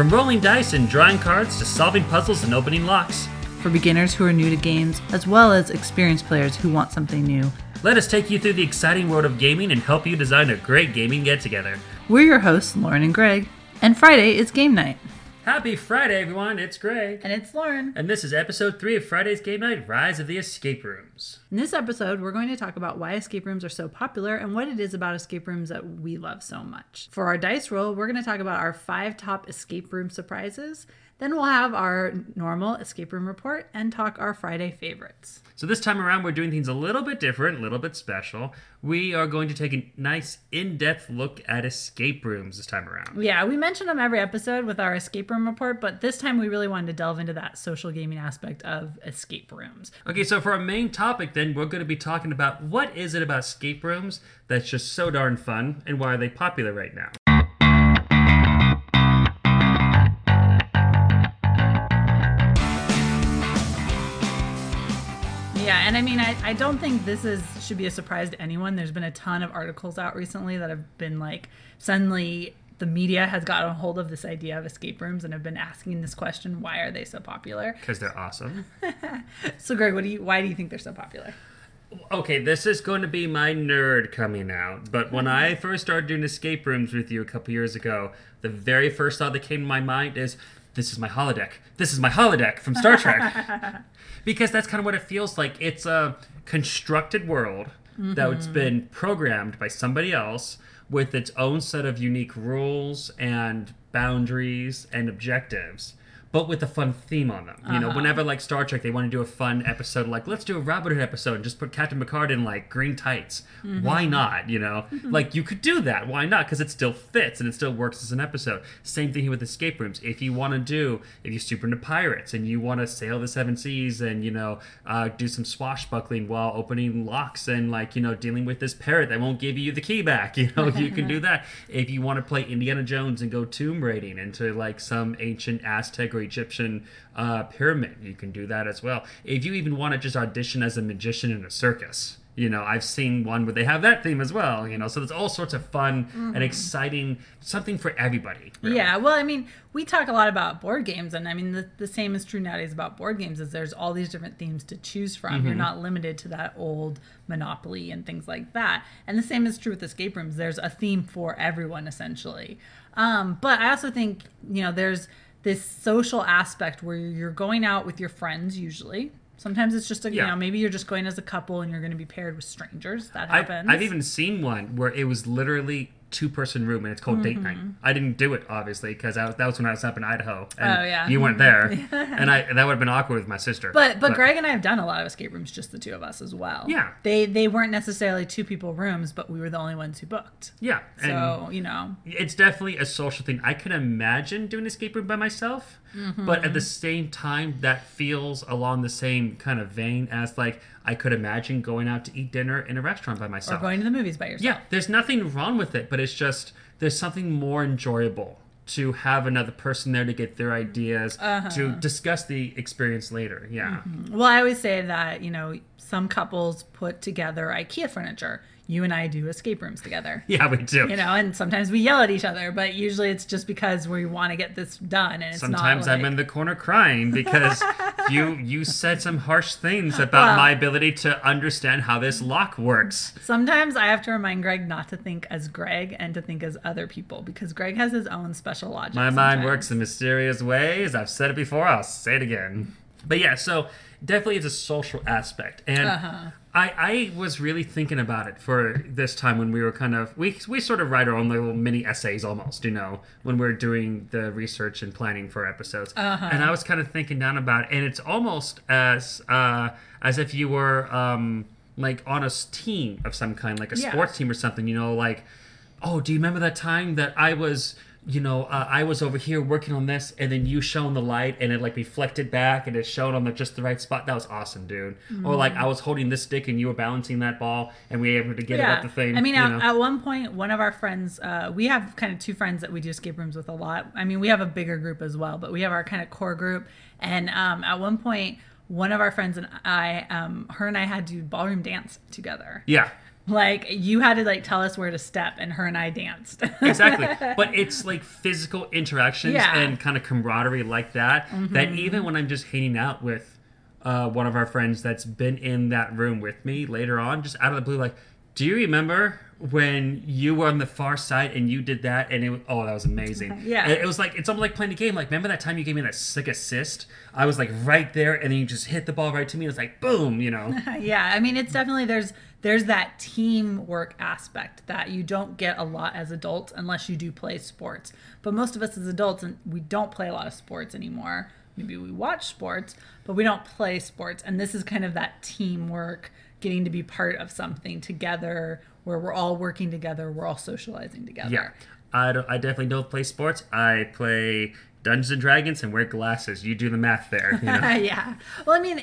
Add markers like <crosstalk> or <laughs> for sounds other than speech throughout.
From rolling dice and drawing cards to solving puzzles and opening locks. For beginners who are new to games, as well as experienced players who want something new. Let us take you through the exciting world of gaming and help you design a great gaming get together. We're your hosts, Lauren and Greg, and Friday is game night. Happy Friday, everyone! It's Greg. And it's Lauren. And this is episode 3 of Friday's Game Night Rise of the Escape Rooms. In this episode, we're going to talk about why escape rooms are so popular and what it is about escape rooms that we love so much. For our dice roll, we're going to talk about our five top escape room surprises. Then we'll have our normal escape room report and talk our Friday favorites. So this time around, we're doing things a little bit different, a little bit special. We are going to take a nice in-depth look at escape rooms this time around. Yeah, we mention them every episode with our escape room report, but this time we really wanted to delve into that social gaming aspect of escape rooms. Okay, so for our main topic, then we're going to be talking about what is it about escape rooms that's just so darn fun, and why are they popular right now? I mean, I, I don't think this is should be a surprise to anyone. There's been a ton of articles out recently that have been like suddenly the media has gotten a hold of this idea of escape rooms and have been asking this question: Why are they so popular? Because they're awesome. <laughs> So, Greg, what do you? Why do you think they're so popular? Okay, this is going to be my nerd coming out. But when mm-hmm. I first started doing escape rooms with you a couple years ago, the very first thought that came to my mind is, "This is my holodeck. This is my holodeck from Star Trek." <laughs> because that's kind of what it feels like. It's a constructed world that's mm-hmm. been programmed by somebody else with its own set of unique rules and boundaries and objectives. But with a fun theme on them. You know, uh-huh. whenever like Star Trek, they want to do a fun episode, like let's do a Robin Hood episode and just put Captain Picard in like green tights. Mm-hmm. Why not? You know, mm-hmm. like you could do that. Why not? Because it still fits and it still works as an episode. Same thing here with escape rooms. If you want to do, if you're super into pirates and you want to sail the seven seas and you know uh, do some swashbuckling while opening locks and like you know dealing with this parrot that won't give you the key back, <laughs> you know, you can do <laughs> that. If you want to play Indiana Jones and go tomb raiding into like some ancient Aztec or Egyptian uh, pyramid, you can do that as well. If you even want to just audition as a magician in a circus, you know, I've seen one where they have that theme as well, you know, so there's all sorts of fun and exciting, something for everybody. really. Yeah, well, I mean, we talk a lot about board games, and I mean, the, the same is true nowadays about board games. Is there's all these different themes to choose from. You're not limited to that old Monopoly and things like that. And the same is true with escape rooms. There's a theme for everyone essentially. Um, but I also think you know there's this social aspect where you're going out with your friends usually. Sometimes it's just a, you know maybe you're just going as a couple and you're going to be paired with strangers. That happens. I've even seen one where it was literally two person room and it's called date night. I didn't do it obviously because that was when I was up in Idaho and Oh, yeah. you weren't there, <laughs> and I that would have been awkward with my sister. But but Greg and I have done a lot of escape rooms, just the two of us as well. Yeah. They they weren't necessarily two people rooms, but we were the only ones who booked. yeah, and So you know, it's definitely a social thing. I can imagine doing an escape room by myself, Mm-hmm. but at the same time, that feels along the same kind of vein as like I could imagine going out to eat dinner in a restaurant by myself. or going to the movies by yourself. Yeah, there's nothing wrong with it, but it's just there's something more enjoyable to have another person there to get their ideas Uh-huh. to discuss the experience later. Yeah. Well, I always say that you know some couples put together IKEA furniture. You and I do escape rooms together. <laughs> Yeah, we do. You know, and sometimes we yell at each other, but usually it's just because we want to get this done, and it's Sometimes not I'm in the corner crying because <laughs> you you said some harsh things about Well- my ability to understand how this lock works. Sometimes I have to remind Greg not to think as Greg and to think as other people because Greg has his own special logic. My mind works in mysterious ways. I've said it before. I'll say it again. But yeah, so definitely it's a social aspect, and Uh-huh. I I was really thinking about it for this time when we were kind of we we sort of write our own little mini essays almost, you know, when we're doing the research and planning for episodes. Uh-huh. And I was kind of thinking down about it, and it's almost as uh, as if you were um, like on a team of some kind, like a Yeah. sports team or something. You know, like oh, do you remember that time that I was, you know, uh, I was over here working on this, and then you shone the light, and it like reflected back, and it shone on the just the right spot. That was awesome, dude. Or like I was holding this stick, and you were balancing that ball, and we were able to get it up the thing. I mean, at, at one point, one of our friends, uh, we have kind of two friends that we do escape rooms with a lot. I mean, we have a bigger group as well, but we have our kind of core group. And um, at one point, one of our friends and I, um, her and I had to ballroom dance together. yeah. Like you had to like tell us where to step, and her and I danced. <laughs> exactly but it's like physical interactions Yeah. Mm-hmm. and kind of camaraderie like that that even when i'm just hanging out with uh, one of our friends that's been in that room with me later on just out of the blue like do you remember when you were on the far side and you did that and it was, oh that was amazing Yeah. And it was like it's almost like playing a game like remember that time you gave me that sick assist i was like right there and then you just hit the ball right to me it's like boom you know <laughs> yeah, I mean, it's definitely there's there's that teamwork aspect that you don't get a lot as adults unless you do play sports. But most of us as adults, and we don't play a lot of sports anymore. Maybe we watch sports, but we don't play sports. And this is kind of that teamwork, getting to be part of something together, where we're all working together, we're all socializing together. Yeah, I. I definitely don't play sports. I play Dungeons and Dragons and wear glasses. You do the math there. You know? <laughs> yeah. Well, I mean,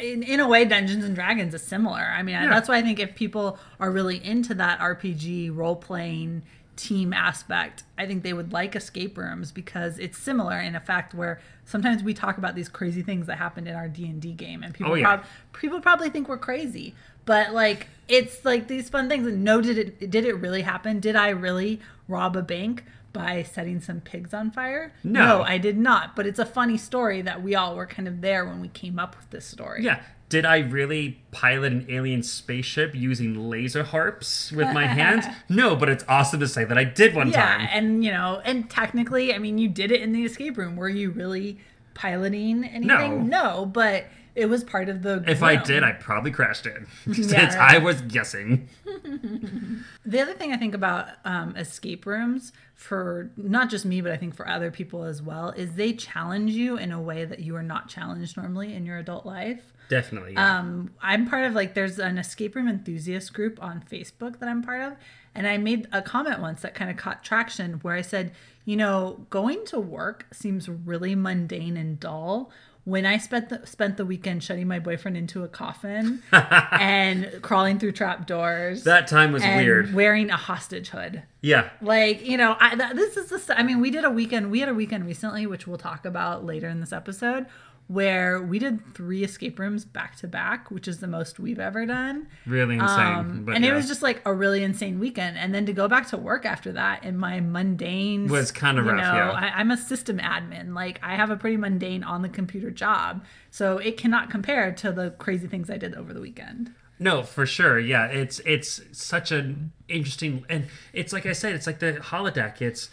in, in a way, Dungeons and Dragons is similar. I mean, Yeah. that's why I think if people are really into that RPG role playing team aspect, I think they would like escape rooms because it's similar in a fact where sometimes we talk about these crazy things that happened in our D and D game, and people Oh, yeah. prob- people probably think we're crazy, but like it's like these fun things. And no, did it did it really happen? Did I really rob a bank? By setting some pigs on fire? No. I did not. But it's a funny story that we all were kind of there when we came up with this story. Yeah. Did I really pilot an alien spaceship using laser harps with my hands? <laughs> No, but it's awesome to say that I did one Yeah, time. Yeah, and you know, and technically, I mean, you did it in the escape room. Were you really piloting anything? No. No, but it was part of the. If I did, I probably crashed it. <laughs> <laughs> Since Yeah. I was guessing. <laughs> The other thing I think about um, escape rooms for not just me, but I think for other people as well, is they challenge you in a way that you are not challenged normally in your adult life. Definitely. Yeah. Um, I'm part of like there's an escape room enthusiast group on Facebook that I'm part of, and I made a comment once that kind of caught traction where I said, you know, going to work seems really mundane and dull. When I spent the, spent the weekend shutting my boyfriend into a coffin <laughs> <laughs> and crawling through trap doors, that time was and weird. wearing a hostage hood. Yeah. Like, you know, I, th- this is the I mean, we did a weekend, we had a weekend recently, which we'll talk about later in this episode, where we did three escape rooms back to back, which is the most we've ever done. Really insane. Um, but and yeah. it was just like a really insane weekend. And then to go back to work after that in my mundane Was kinda rough, know, yeah. I, I'm a system admin. Like I have a pretty mundane on the computer job. So it cannot compare to the crazy things I did over the weekend. No, for sure. Yeah, it's it's such an interesting and it's like I said, it's like the holodeck. It's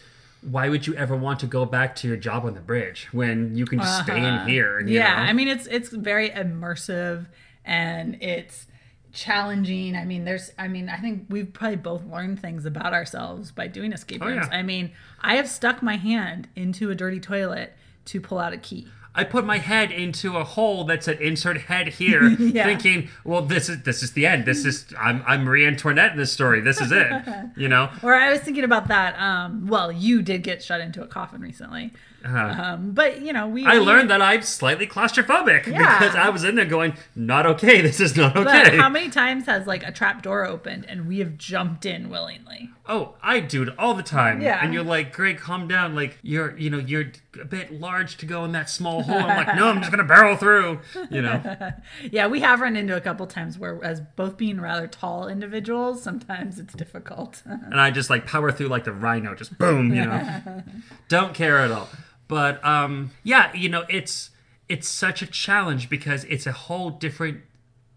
why would you ever want to go back to your job on the bridge when you can just stay in here? you Uh-huh. yeah know? i mean it's it's very immersive and it's challenging i mean there's i mean i think we've probably both learned things about ourselves by doing escape Oh, rooms yeah. i mean i have stuck my hand into a dirty toilet to pull out a key I put my head into a hole that said "insert head here," <laughs> Yeah. thinking, "Well, this is this is the end. This is I'm I'm Marie Antoinette in this story. This is it." <laughs> You know. or i was thinking about that um well you did get shut into a coffin recently um but you know we. I we- learned that I'm slightly claustrophobic Yeah. because I was in there going, "Not okay. <laughs> This is not but okay." how many times has like a trap door opened and we have jumped in willingly Oh, I do it all the time. Yeah. And you're like, Greg, calm down. Like you're, you know, you're a bit large to go in that small hole. I'm like, no, I'm just gonna barrel through. You know. <laughs> Yeah, we have run into a couple times where, as both being rather tall individuals, sometimes it's difficult. <laughs> and I just like power through like the rhino, just boom. You know. Don't care at all. But um, yeah, you know, it's it's such a challenge because it's a whole different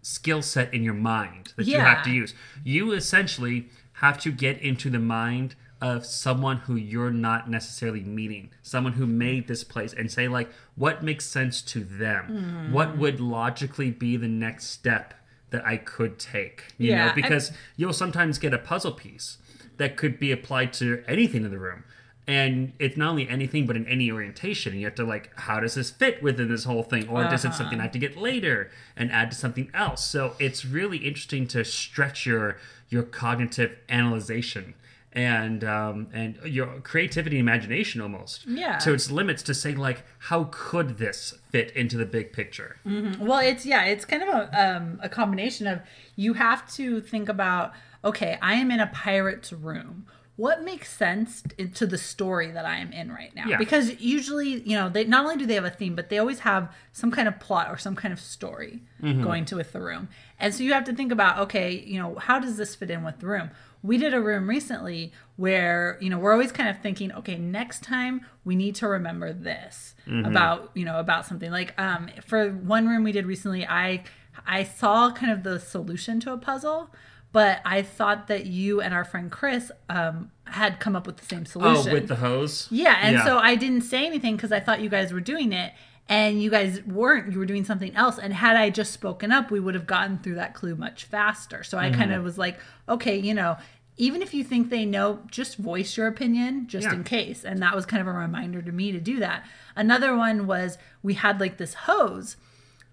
skill set in your mind that you have to use. You essentially have to get into the mind of someone who you're not necessarily meeting, someone who made this place, and say like, what makes sense to them? Mm-hmm. What would logically be the next step that I could take? You Yeah, know, because you'll sometimes get a puzzle piece that could be applied to anything in the room. And it's not only anything, but in any orientation. You have to like, how does this fit within this whole thing? Or does it something I have to get later and add to something else? So it's really interesting to stretch your your cognitive analyzation and um, and your creativity and imagination almost Yeah. to its limits to say like, how could this fit into the big picture? well, it's yeah, it's kind of a um, a combination of you have to think about okay, I am in a pirate's room. What makes sense to the story that I am in right now. Yeah. Because usually, you know, they not only do they have a theme, but they always have some kind of plot or some kind of story Mm-hmm. going to with the room. And so you have to think about, okay, you know, how does this fit in with the room? We did a room recently where, you know, we're always kind of thinking, okay, next time we need to remember this Mm-hmm. about, you know, about something. Like um for one room we did recently, I I saw kind of the solution to a puzzle, but I thought that you and our friend Chris um, had come up with the same solution. Oh, with the hose. yeah, and so I didn't say anything because I thought you guys were doing it, and you guys weren't. You were doing something else. And had I just spoken up, we would have gotten through that clue much faster. So I Mm-hmm. kind of was like, okay, you know. Even if you think they know, just voice your opinion just Yeah. in case. And that was kind of a reminder to me to do that. Another one was we had like this hose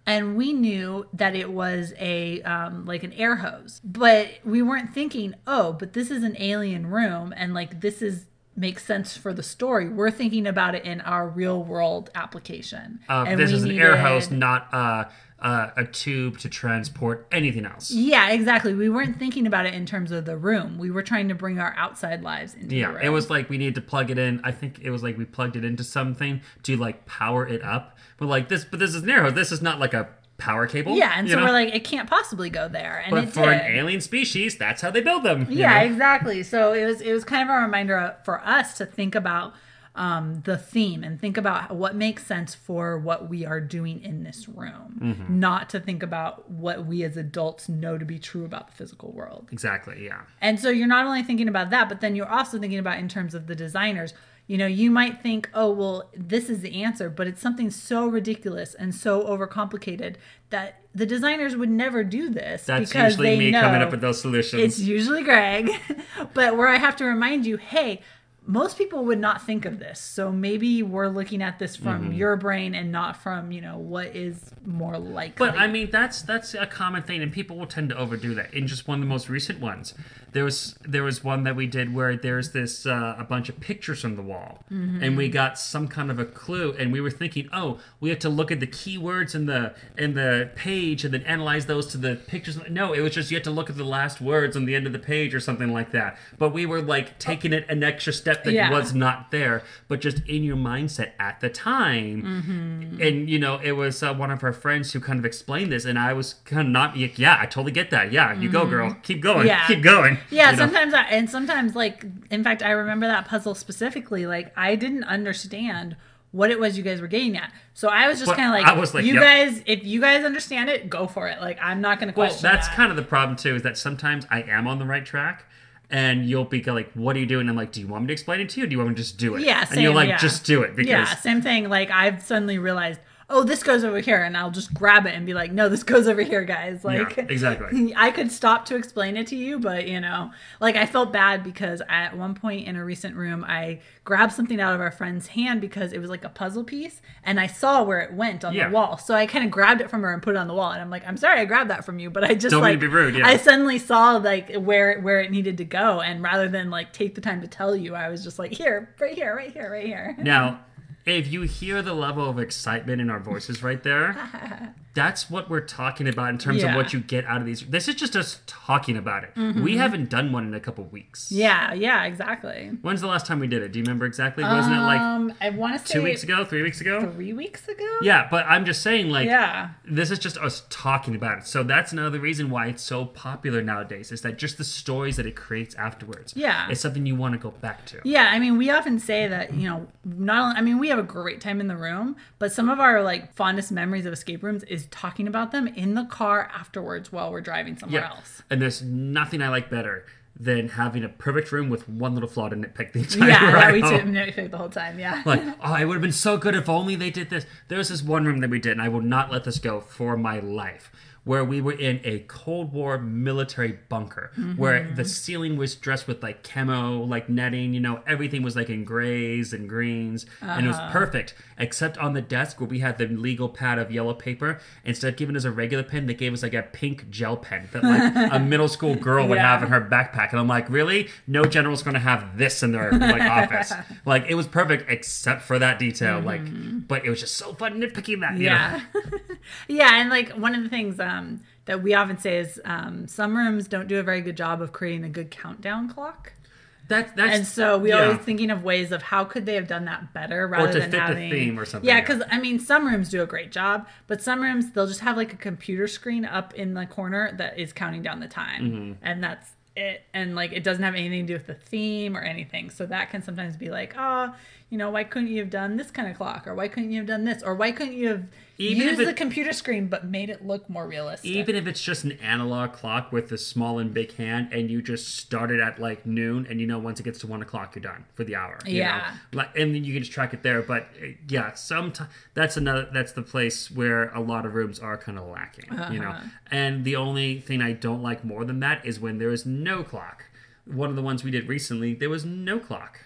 and we knew that it was a um, like an air hose. But we weren't thinking oh but this is an alien room and like this is makes sense for the story. We're thinking about it in our real world application. Uh, and this is an air hose, not uh, uh, a tube to transport anything else. yeah exactly we weren't thinking about it in terms of the room we were trying to bring our outside lives into the Yeah, it was like we needed to plug it in. I think it was like we plugged it into something to like power it up. But like this, but this is hose. This is not like a power cable. yeah and so know? we're like it can't possibly go there and but for an alien species, that's how they build them. yeah know? exactly so it was it was kind of a reminder for us to think about um, the theme and think about what makes sense for what we are doing in this room Mm-hmm. not to think about what we as adults know to be true about the physical world exactly. Yeah. and so you're not only thinking about that but then you're also thinking about in terms of the designers you know you might think oh well this is the answer but it's something so ridiculous and so overcomplicated that the designers would never do this That's because usually they me know coming up with those solutions. it's usually Greg, <laughs> but where I have to remind you, hey, most people would not think of this. So maybe we're looking at this from Mm-hmm. your brain and not from, you know, what is more likely. But I mean, that's that's a common thing, and people will tend to overdo that. In just one of the most recent ones, there was there was one that we did where there's this uh, a bunch of pictures on the wall, and we got some kind of a clue, and we were thinking, oh, we have to look at the keywords in the in the page and then analyze those to the pictures. No, it was just you had to look at the last words on the end of the page or something like that. But we were like taking it an extra step that Yeah. was not there, but just in your mindset at the time. Mm-hmm. And you know, it was uh, one of our friends who kind of explained this, and I was kind of not, like, yeah, I totally get that. Yeah, you go, girl, keep going, Mm-hmm. Yeah. keep going. yeah, you know? sometimes I, and sometimes like in fact I remember that puzzle specifically like I didn't understand what it was you guys were getting at. So I was just kind of like, I was like, you yep. guys if you guys understand it, go for it. Like I'm not going to Well, question that's that. kind of the problem too, is that sometimes I am on the right track. And you'll be like, "What are you doing?" I'm like, "Do you want me to explain it to you? Or do you want me to just do it?" Yeah, and you're same, like, yeah. "Just do it," because yeah, same thing. Like I've suddenly realized, oh, this goes over here, and I'll just grab it and be like, no, this goes over here, guys. Like Yeah, exactly. <laughs> I could stop to explain it to you, but you know, like I felt bad because at one point in a recent room, I grabbed something out of our friend's hand because it was like a puzzle piece, and I saw where it went on Yeah. the wall. So I kind of grabbed it from her and put it on the wall, and I'm like, I'm sorry, I grabbed that from you, but I just Don't mean like to be rude, yeah. I suddenly saw like where where it needed to go, and rather than like take the time to tell you, I was just like, here, right here, right here, right here. Now, if you hear the level of excitement in our voices right there, <laughs> that's what we're talking about in terms Yeah. of what you get out of these. This is just us talking about it. We haven't done one in a couple weeks. Mm-hmm. Yeah, yeah, exactly. When's the last time we did it? Do you remember exactly? Wasn't it like um, I want to say two weeks ago, three weeks ago? three weeks ago. Yeah, but I'm just saying, like, Yeah. this is just us talking about it. So that's another reason why it's so popular nowadays. Is that just the stories that it creates afterwards? Yeah. it's something you want to go back to. Yeah, I mean, we often say that you know, not only I mean, we have a great time in the room, but some of our like fondest memories of escape rooms is talking about them in the car afterwards while we're driving somewhere Yeah. else. And there's nothing I like better than having a perfect room with one little flaw to nitpick the entire Yeah, ride that we home. nitpick the whole time. Yeah. Like, <laughs> oh, it would have been so good if only they did this. There was this one room that we did, and I will not let this go for my life, where we were in a Cold War military bunker, where Mm-hmm. the ceiling was dressed with like camo, like netting, you know, everything was like in grays and greens, and it Uh-huh. was perfect, except on the desk where we had the legal pad of yellow paper. Instead of giving us a regular pen, they gave us like a pink gel pen that like a <laughs> middle school girl would Yeah. have in her backpack. And I'm like, really? No general's going to have this in their like office. <laughs> Like it was perfect except for that detail. Like, but it was just so fun nitpicking that. Mm-hmm. Yeah. <laughs> yeah, and like one of the things um, that we often say is um, some rooms don't do a very good job of creating a good countdown clock. That's that's and so we yeah. always thinking of ways of how could they have done that better rather to than fit the theme or something, Yeah, yeah. because I mean, some rooms do a great job, but some rooms they'll just have like a computer screen up in the corner that is counting down the time, Mm-hmm. and that's it. And like it doesn't have anything to do with the theme or anything. So that can sometimes be like, oh, you know, why couldn't you have done this kind of clock, or why couldn't you have done this, or why couldn't you have Even used it- the computer screen but made it look more realistic? even if it's just an analog clock with a small and big hand and you just start it at like noon and you know once it gets to one o'clock you're done for the hour you Yeah. know? like and then you can just track it there but uh, yeah sometimes that's another that's the place where a lot of rooms are kind of lacking you know Uh-huh. and the only thing i don't like more than that is when there is no clock one of the ones we did recently there was no clock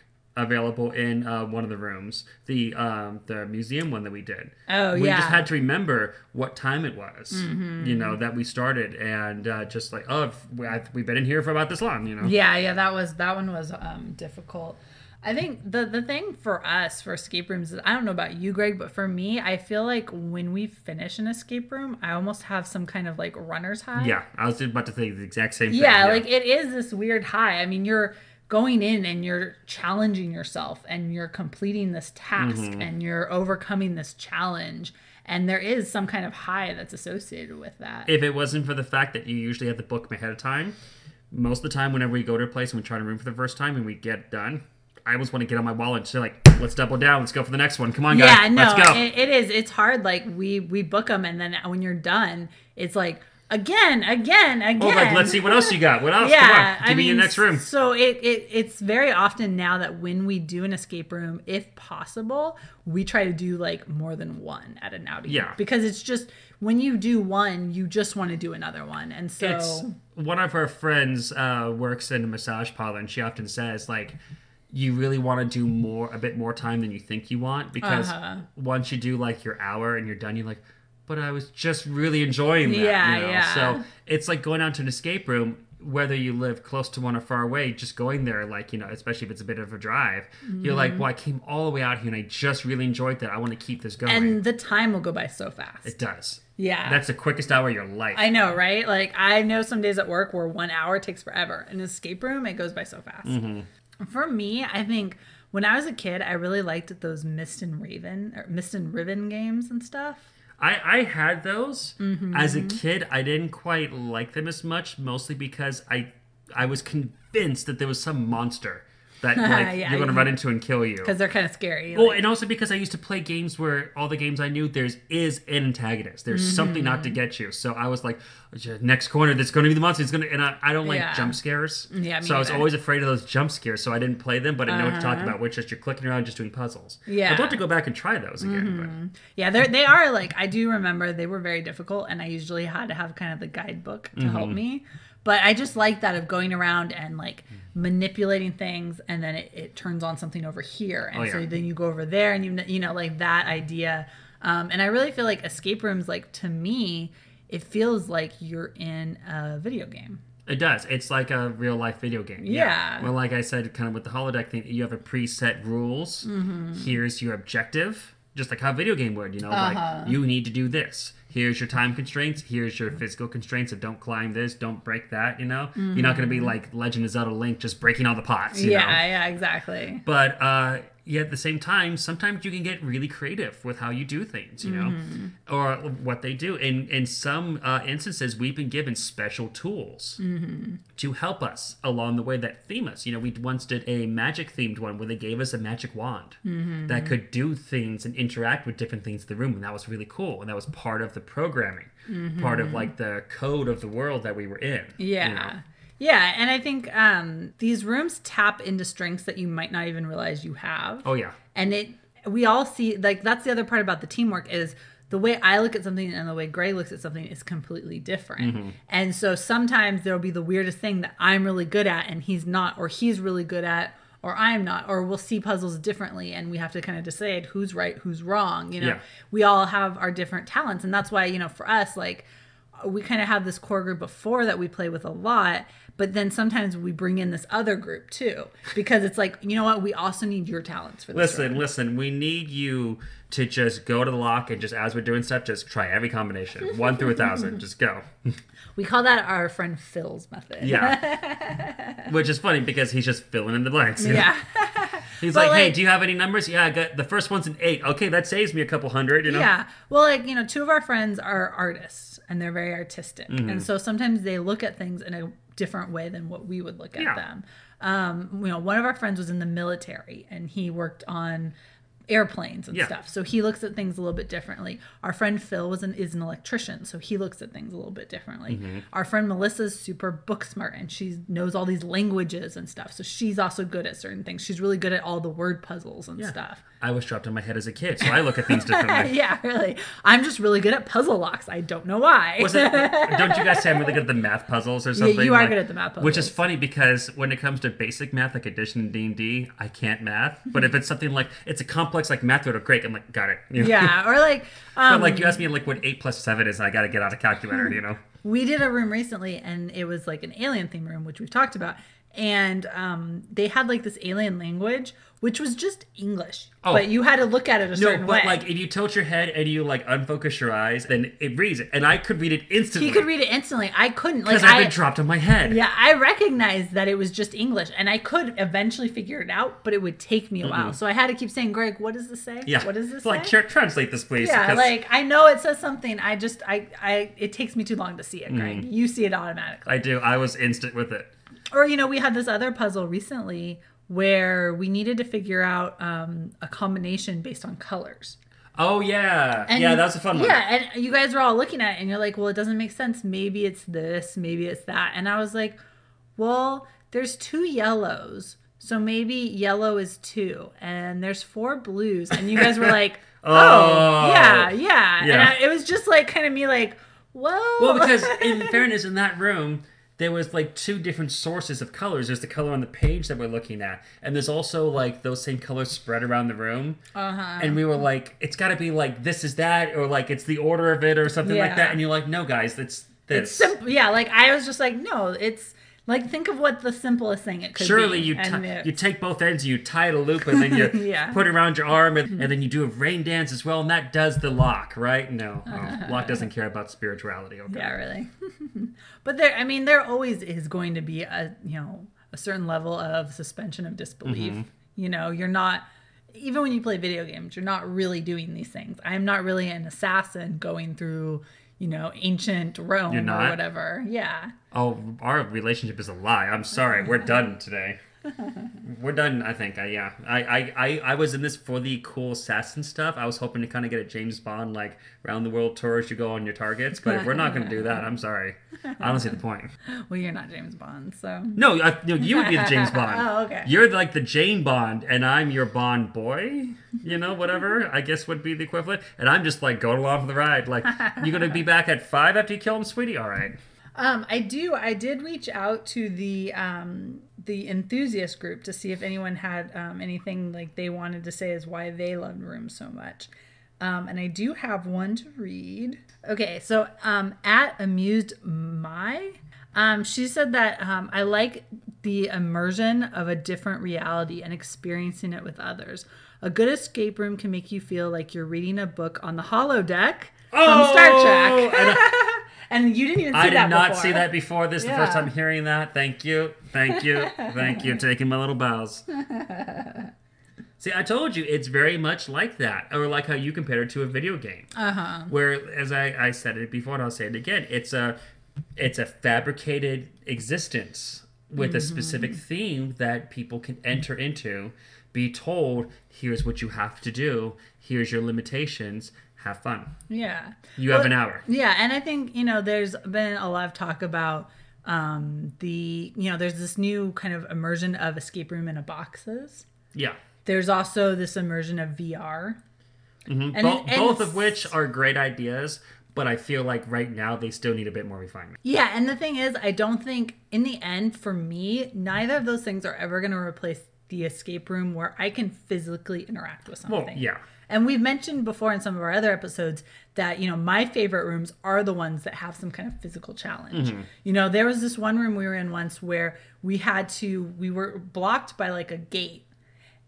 available in uh, one of the rooms the um, the museum one that we did Oh, we yeah. We just had to remember what time it was you know that we started and uh, just like oh we we've been in here for about this long you know Yeah, yeah, that was that one was um difficult. I think the the thing for us for escape rooms is I don't know about you, Greg, but for me, I feel like when we finish an escape room, I almost have some kind of like runner's high. yeah i was about to say the exact same thing Yeah, like it is this weird high. I mean, you're going in and you're challenging yourself and you're completing this task Mm-hmm. and you're overcoming this challenge. And there is some kind of high that's associated with that. if it wasn't for the fact that you usually have the book ahead of time most of the time whenever we go to a place and we try to room for the first time and we get done i always want to get on my wallet and say like let's double down let's go for the next one come on guys yeah no let's go It, it is it's hard like we we book them and then when you're done it's like again again again oh, like, let's see what else you got. What else? Yeah come on give I me your next room. so it, it it's very often now that when we do an escape room if possible we try to do like more than one at an outing. Yeah. because it's just when you do one you just want to do another one. And so it's one of her friends uh, works in a massage parlor and she often says like you really want to do more a bit more time than you think you want because Uh-huh. once you do like your hour and you're done you're like but i was just really enjoying that Yeah, you know? yeah. so it's like going out to an escape room whether you live close to one or far away just going there like you know especially if it's a bit of a drive you're like Mm-hmm. well i came all the way out here and i just really enjoyed that i want to keep this going and the time will go by so fast it does yeah that's the quickest hour of your life I know, right? Like I know some days at work where one hour takes forever. In an escape room, it goes by so fast. For me, I think when I was a kid, I really liked those Myst and Raven or Myst and Riven games and stuff. I, I had those as Mm-hmm. a kid. I didn't quite like them as much, mostly because I I was convinced that there was some monster that <laughs> like Yeah, you're gonna run into and kill you. Because they're kind of scary. Well, like- and also because I used to play games where all the games I knew there's is an antagonist. There's something not Mm-hmm. to get you. So I was like, next corner, that's going to be the monster. It's going to, and I, I don't like Yeah. jump scares. Yeah, So I was always afraid of those jump scares. So I didn't play them, but I know what you're talking Uh-huh. about, which is just you're clicking around just doing puzzles. Yeah. I'd love to go back and try those again. yeah, they they are like I do remember they were very difficult, and I usually had to have kind of the guidebook to Mm-hmm. help me. But I just like that of going around and like manipulating things, and then it, it turns on something over here, and Oh, so then you go over there, and you you know like that idea. Um, and I really feel like escape rooms, like to me, it feels like you're in a video game. It does. It's like a real life video game. Yeah. Well, like I said, kind of with the holodeck thing, you have a preset rules. Mm-hmm. Here's your objective, just like how a video game would. You know, Uh-huh. like you need to do this. Here's your time constraints. Here's your physical constraints. Of don't climb this, don't break that. You know, you're not going to be like Legend of Zelda Link, just breaking all the pots. You Mm-hmm. yeah, Know? yeah, exactly. But uh, yet at the same time, sometimes you can get really creative with how you do things, you know, Mm-hmm. or what they do. In in some uh, instances, we've been given special tools Mm-hmm. to help us along the way that theme us. You know, we once did a magic themed one where they gave us a magic wand Mm-hmm. that could do things and interact with different things in the room, and that was really cool. And that was part of the programming, part of like the code of the world that we were in. you Yeah. know? Yeah, and I think um, these rooms tap into strengths that you might not even realize you have. Oh yeah. And it we all see like that's the other part about the teamwork is the way I look at something and the way Gray looks at something is completely different. And so sometimes there'll be the weirdest thing that I'm really good at and he's not, or he's really good at, or I'm not, or we'll see puzzles differently and we have to kind of decide who's right, who's wrong. You know, Yeah. we all have our different talents. And that's why, you know, for us, like we kind of have this core group before that we play with a lot, but then sometimes we bring in this other group too because it's like you know what we also need your talents for this. Listen, listen, we need you to just go to the lock and just as we're doing stuff, just try every combination, <laughs> one through a thousand, just go. We call that our friend Phil's method. Yeah, <laughs> which is funny because he's just filling in the blanks. yeah. <laughs> he's But, like, "Hey, like- do you have any numbers? Yeah, I got the first one's an eight. Okay, that saves me a couple hundred. You know, Yeah. Well, like, you know, two of our friends are artists and they're very artistic. Mm-hmm. And so sometimes they look at things in a different way than what we would look at Yeah. them. Um, you know, one of our friends was in the military and he worked on airplanes and Yeah. stuff. So he looks at things a little bit differently. Our friend Phil was an is an electrician, so he looks at things a little bit differently. Mm-hmm. Our friend Melissa's super book smart and she knows all these languages and stuff. So she's also good at certain things. She's really good at all the word puzzles and stuff. I was dropped on my head as a kid, so I look at things differently. <laughs> yeah, really. I'm just really good at puzzle locks. I don't know why. Was it? <laughs> Don't you guys say I'm really good at the math puzzles or something? Yeah, you are Like- good at the math puzzles. Which is funny because when it comes to basic math, like addition and D and D, I can't math. But if it's something like it's a complex like math, or great, I'm like, got it. You know? yeah, or like um, <laughs> But like you asked me like what eight plus seven is, and I got to get out a calculator. You know. <laughs> we did a room recently and it was like an alien theme room which we've talked about and um, they had like this alien language which was just english Oh. but you had to look at it a No, certain but way like if you tilt your head and you like unfocus your eyes, then it reads it, and I could read it instantly he could read it instantly i couldn't like because I've I, been dropped on my head. yeah i recognized that it was just english and i could eventually figure it out but it would take me a while so i had to keep saying greg what does this say Yeah. what does this like say "Here, translate this, please. yeah, 'cause- like I know it says something. I just I I it takes me too long to see it, Greg. Mm. You see it automatically. I do. I was instant with it. Or you know we had this other puzzle recently where we needed to figure out um, a combination based on colors. Oh yeah, And- yeah, that was a fun one. yeah and you guys were all looking at it and you're like well it doesn't make sense. Maybe it's this maybe it's that. And i was like well there's two yellows so maybe yellow is two and there's four blues. And you guys were like oh, <laughs> Oh. yeah. Yeah, and I, it was just like kind of me like well Well, because <laughs> in fairness, in that room, there was like two different sources of colors. There's the color on the page that we're looking at, and there's also like those same colors spread around the room. uh-huh And we were like, it's got to be like this is that, or like it's the order of it, or something like that. And you're like, no, guys, that's this. it's simple yeah like i was just like no it's like think of what the simplest thing it could Surely be Surely you it- you take both ends, you tie it a loop, and then you <laughs> Yeah. put it around your arm, and, and then you do a rain dance as well, and that does the lock, right? No, oh, <laughs> lock doesn't care about spirituality. Okay. Yeah, really. <laughs> but there, I mean, there always is going to be a you know a certain level of suspension of disbelief. Mm-hmm. You know, you're not even when you play video games, you're not really doing these things. I'm not really an assassin going through you know ancient Rome or whatever. Yeah. Oh, our relationship is a lie. I'm sorry. We're <laughs> done today. We're done. I think. I, yeah. I, I, I, I was in this for the cool assassin stuff. I was hoping to kind of get a James Bond like round the world tour as you go on your targets. But if we're not going to do that, I'm sorry. I don't see the point. Well, you're not James Bond, so. No, I, no, you would be the James Bond. <laughs> Oh, okay. You're like the Jane Bond, and I'm your Bond boy. You know, whatever. I guess would be the equivalent. And I'm just like going along for the ride. Like, you're gonna be back at five after you kill him, sweetie? All right. Um, I do. I did reach out to the um, the enthusiast group to see if anyone had um, anything like they wanted to say as why they loved Room so much. Um, and I do have one to read. Okay, so um, at amused my, um, she said that um, I like the immersion of a different reality and experiencing it with others. A good escape room can make you feel like you're reading a book on the holodeck from Star Oh, Trek. And you didn't even see I did not before. see that before. This is the first time hearing that. Thank you. Thank you. <laughs> Thank you. Taking my little bows. <laughs> See, I told you it's very much like that, or like how you compare it to a video game. Uh huh. Where, as I, I said it before, and I'll say it again, it's a it's a fabricated existence with a specific theme that people can enter into, be told, here's what you have to do, here's your limitations, have fun. Yeah. You have an hour. Yeah, and I think you know there's been a lot of talk about um, the you know there's this new kind of immersion of escape room in a boxes. Yeah. There's also this immersion of VR. Mhm. And Bo- and both of which are great ideas, but I feel like right now they still need a bit more refinement. Yeah, and the thing is, I don't think in the end, for me, neither of those things are ever going to replace the escape room where I can physically interact with something. Well, yeah. And we've mentioned before in some of our other episodes that, you know, my favorite rooms are the ones that have some kind of physical challenge. Mm-hmm. You know, there was this one room we were in once where we had to, we were blocked by like a gate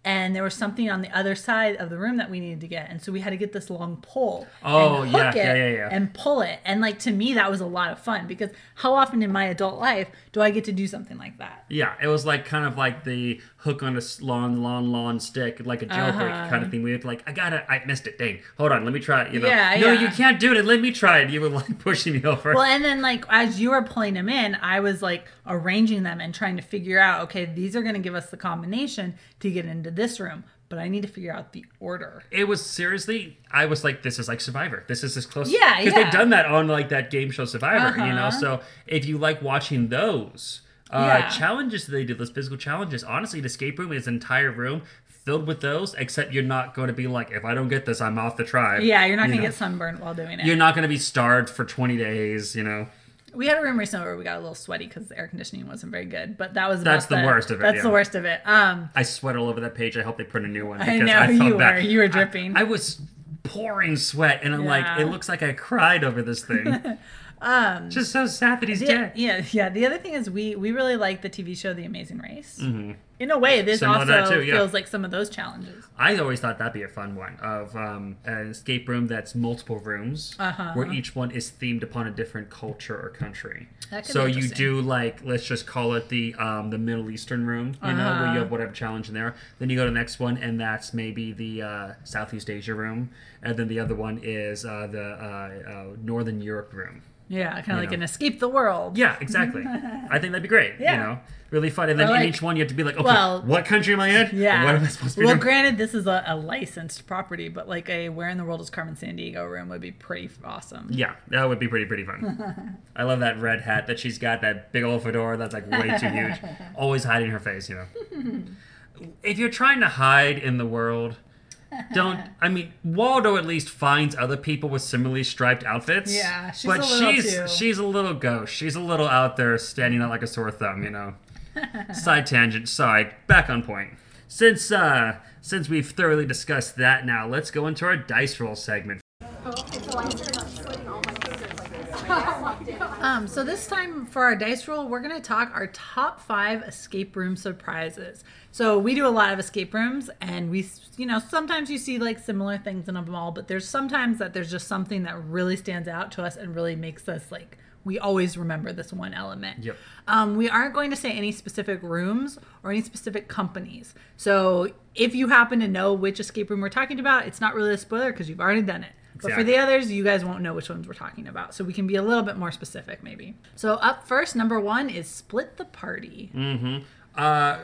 and there was something on the other side of the room that we needed to get. And so we had to get this long pole Oh, and yeah, hook it yeah, yeah, yeah. and pull it. And like to me, that was a lot of fun because how often in my adult life do I get to do something like that? Yeah, it was like kind of like the hook on a long, long, long stick, like a jailbreak Uh-huh. kind of thing. We have to like, I gotta, I missed it. Dang, hold on, let me try it. You know, Yeah, no, yeah. you can't do it. Let me try it. You were like <laughs> pushing me over. Well, and then like as you were pulling them in, I was like arranging them and trying to figure out, okay, these are going to give us the combination to get into this room, but I need to figure out the order. it was seriously, I was like, this is like Survivor. This is as close. Yeah, because yeah. they've done that on like that game show Survivor. You know, Uh-huh. so if you like watching those. Uh, Yeah. challenges that they do, those physical challenges. Honestly, an escape room is an entire room filled with those. Except you're not going to be like, if I don't get this, I'm off the tribe. Yeah, you're not You going to get sunburned while doing it. You're not going to be starved for 20 days. You know. we had a room recently where we got a little sweaty because the air conditioning wasn't very good, but that was That's the worst of it, That's yeah. the worst of it. Um, I sweat all over that page. I hope they print a new one. I know, felt you bad. were. You were dripping. I, I was pouring sweat, and I'm like, it looks like I cried over this thing. <laughs> um, Just so sad that he's yeah, dead. yeah, yeah. The other thing is we we really like the TV show The Amazing Race. In a way, this Mm-hmm. Also too, yeah. feels like some of those challenges. I always thought that'd be a fun one of um, an escape room that's multiple rooms, Uh-huh. where each one is themed upon a different culture or country. So you do like let's just call it the um, the Middle Eastern room, you know, where Uh-huh. you have whatever challenge in there. Then you go to the next one, and that's maybe the uh, Southeast Asia room, and then the other one is uh, the uh, uh, Northern Europe room. Yeah, kind of like know. an escape the world. Yeah, exactly. <laughs> I think that'd be great. Yeah. You know, really fun. And then Or in each one, you have to be like, okay, Well, what country am I in? Yeah. What am I supposed to be well, doing? granted, this is a, a licensed property, but like a Where in the World is Carmen Sandiego room would be pretty awesome. Yeah, that would be pretty pretty fun. <laughs> I love that red hat that she's got, that big old fedora that's like way too huge, <laughs> always hiding her face. You know, if you're trying to hide in the world, don't. I mean, Waldo at least finds other people with similarly striped outfits. Yeah, she's but a little she's too- she's a little ghost. She's a little out there standing out like a sore thumb. You know. <laughs> Side tangent. Sorry. Back on point. Since uh since we've thoroughly discussed that, now let's go into our dice roll segment. Um, so this time for our dice roll, we're going to talk our top five escape room surprises. So we do a lot of escape rooms, and we, you know, sometimes you see like similar things in them all, but there's sometimes that there's just something that really stands out to us and really makes us like we always remember this one element. Yep. Um, we aren't going to say any specific rooms or any specific companies. So if you happen to know which escape room we're talking about, it's not really a spoiler because you've already done it. But for the others, you guys won't know which ones we're talking about. So we can be a little bit more specific, maybe. So up first, number one is split the party. Mm-hmm. Uh,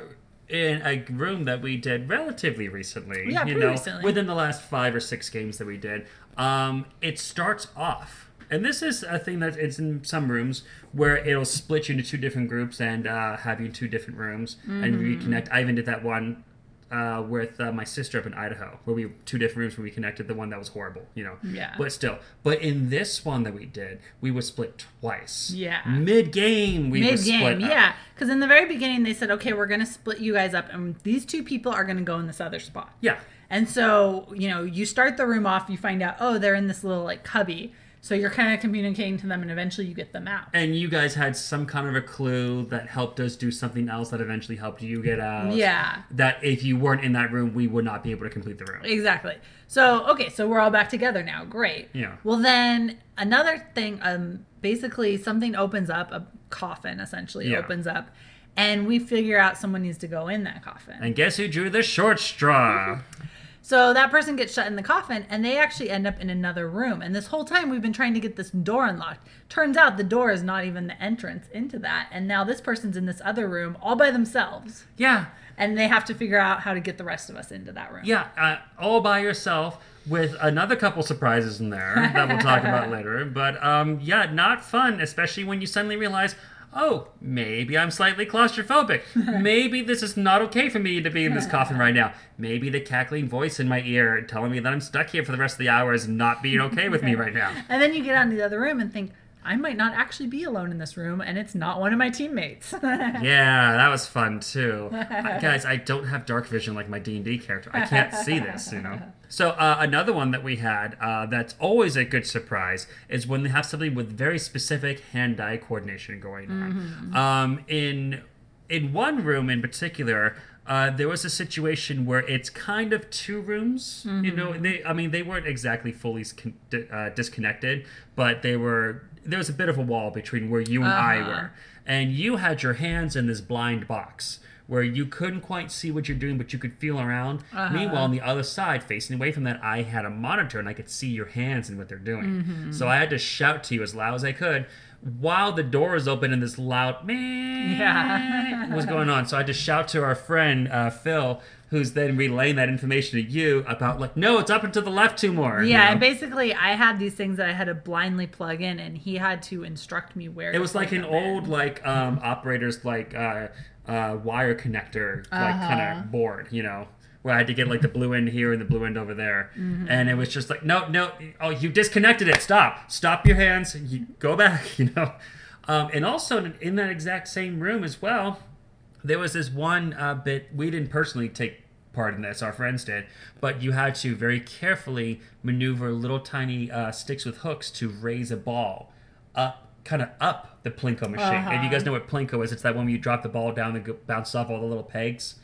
in a room that we did relatively recently, Yeah, you know, recently. within the last five or six games that we did, um, it starts off, and this is a thing that it's in some rooms where it'll split you into two different groups and uh, have you in two different rooms and Mm-hmm. reconnect. I even did that one. Uh, with uh, my sister up in Idaho, where we two different rooms where we connected, the one that was horrible, you know. Yeah. But still, but in this one that we did, we were split twice. Yeah. Mid game, we Mid split. game, yeah. Because in the very beginning, they said, okay, we're to split you guys up, and these two people are to go in this other spot. Yeah. And so, you know, you start the room off, you find out, oh, they're in this little like cubby. So you're kind of communicating to them, and eventually you get them out. And you guys had some kind of a clue that helped us do something else that eventually helped you get out. Yeah. That if you weren't in that room, we would not be able to complete the room. Exactly. So, okay, so we're all back together now. Great. Yeah. Well, then another thing, um, basically something opens up, a coffin essentially Yeah. opens up, and we figure out someone needs to go in that coffin. And guess who drew the short straw? <laughs> So that person gets shut in the coffin, and they actually end up in another room. And this whole time, we've been trying to get this door unlocked. Turns out the door is not even the entrance into that. And now this person's in this other room all by themselves. yeah. And they have to figure out how to get the rest of us into that room. Yeah. Uh, all by yourself with another couple surprises in there that we'll talk about <laughs> later. But um, yeah, not fun, especially when you suddenly realize. Oh, maybe I'm slightly claustrophobic. <laughs> Maybe this is not okay for me to be in this <laughs> coffin right now. Maybe the cackling voice in my ear telling me that I'm stuck here for the rest of the hour is not being okay with me <laughs> right now. And then you get onto the other room and think, I might not actually be alone in this room, and it's not one of my teammates. <laughs> Yeah, that was fun too. <laughs> I- guys, I don't have dark vision like my D and D character. I can't see this, you know. So uh, another one that we had uh, that's always a good surprise is when they have something with very specific hand-eye coordination going on. Um, in in one room in particular. Uh, there was a situation where it's kind of two rooms. You know, they I mean they weren't exactly fully con- uh, disconnected, but they were. There was a bit of a wall between where you and I Uh-huh. were and you had your hands in this blind box where you couldn't quite see what you're doing, but you could feel around. Meanwhile, on the other side, facing away from that, I had a monitor and I could see your hands and what they're doing. So I had to shout to you as loud as I could while the door was open and this loud man Yeah. was going on. So I had to shout to our friend uh, Phil, who's then relaying that information to you about like, no, it's up and to the left two more. you yeah, know? and basically, I had these things that I had to blindly plug in, and he had to instruct me where. It was like an them in. old like um <laughs> operators like uh uh wire connector like Uh-huh. kind of board, you know, where I had to get like the blue end here and the blue end over there, Mm-hmm. and it was just like no no oh you disconnected it stop stop your hands you go back <laughs> you know, um and also in that exact same room as well, there was this one uh, bit we didn't personally take part in this our friends did but you had to very carefully maneuver little tiny uh, sticks with hooks to raise a ball up kind of up the plinko machine. If you guys know what plinko is it's that one where you drop the ball down and go, bounce off all the little pegs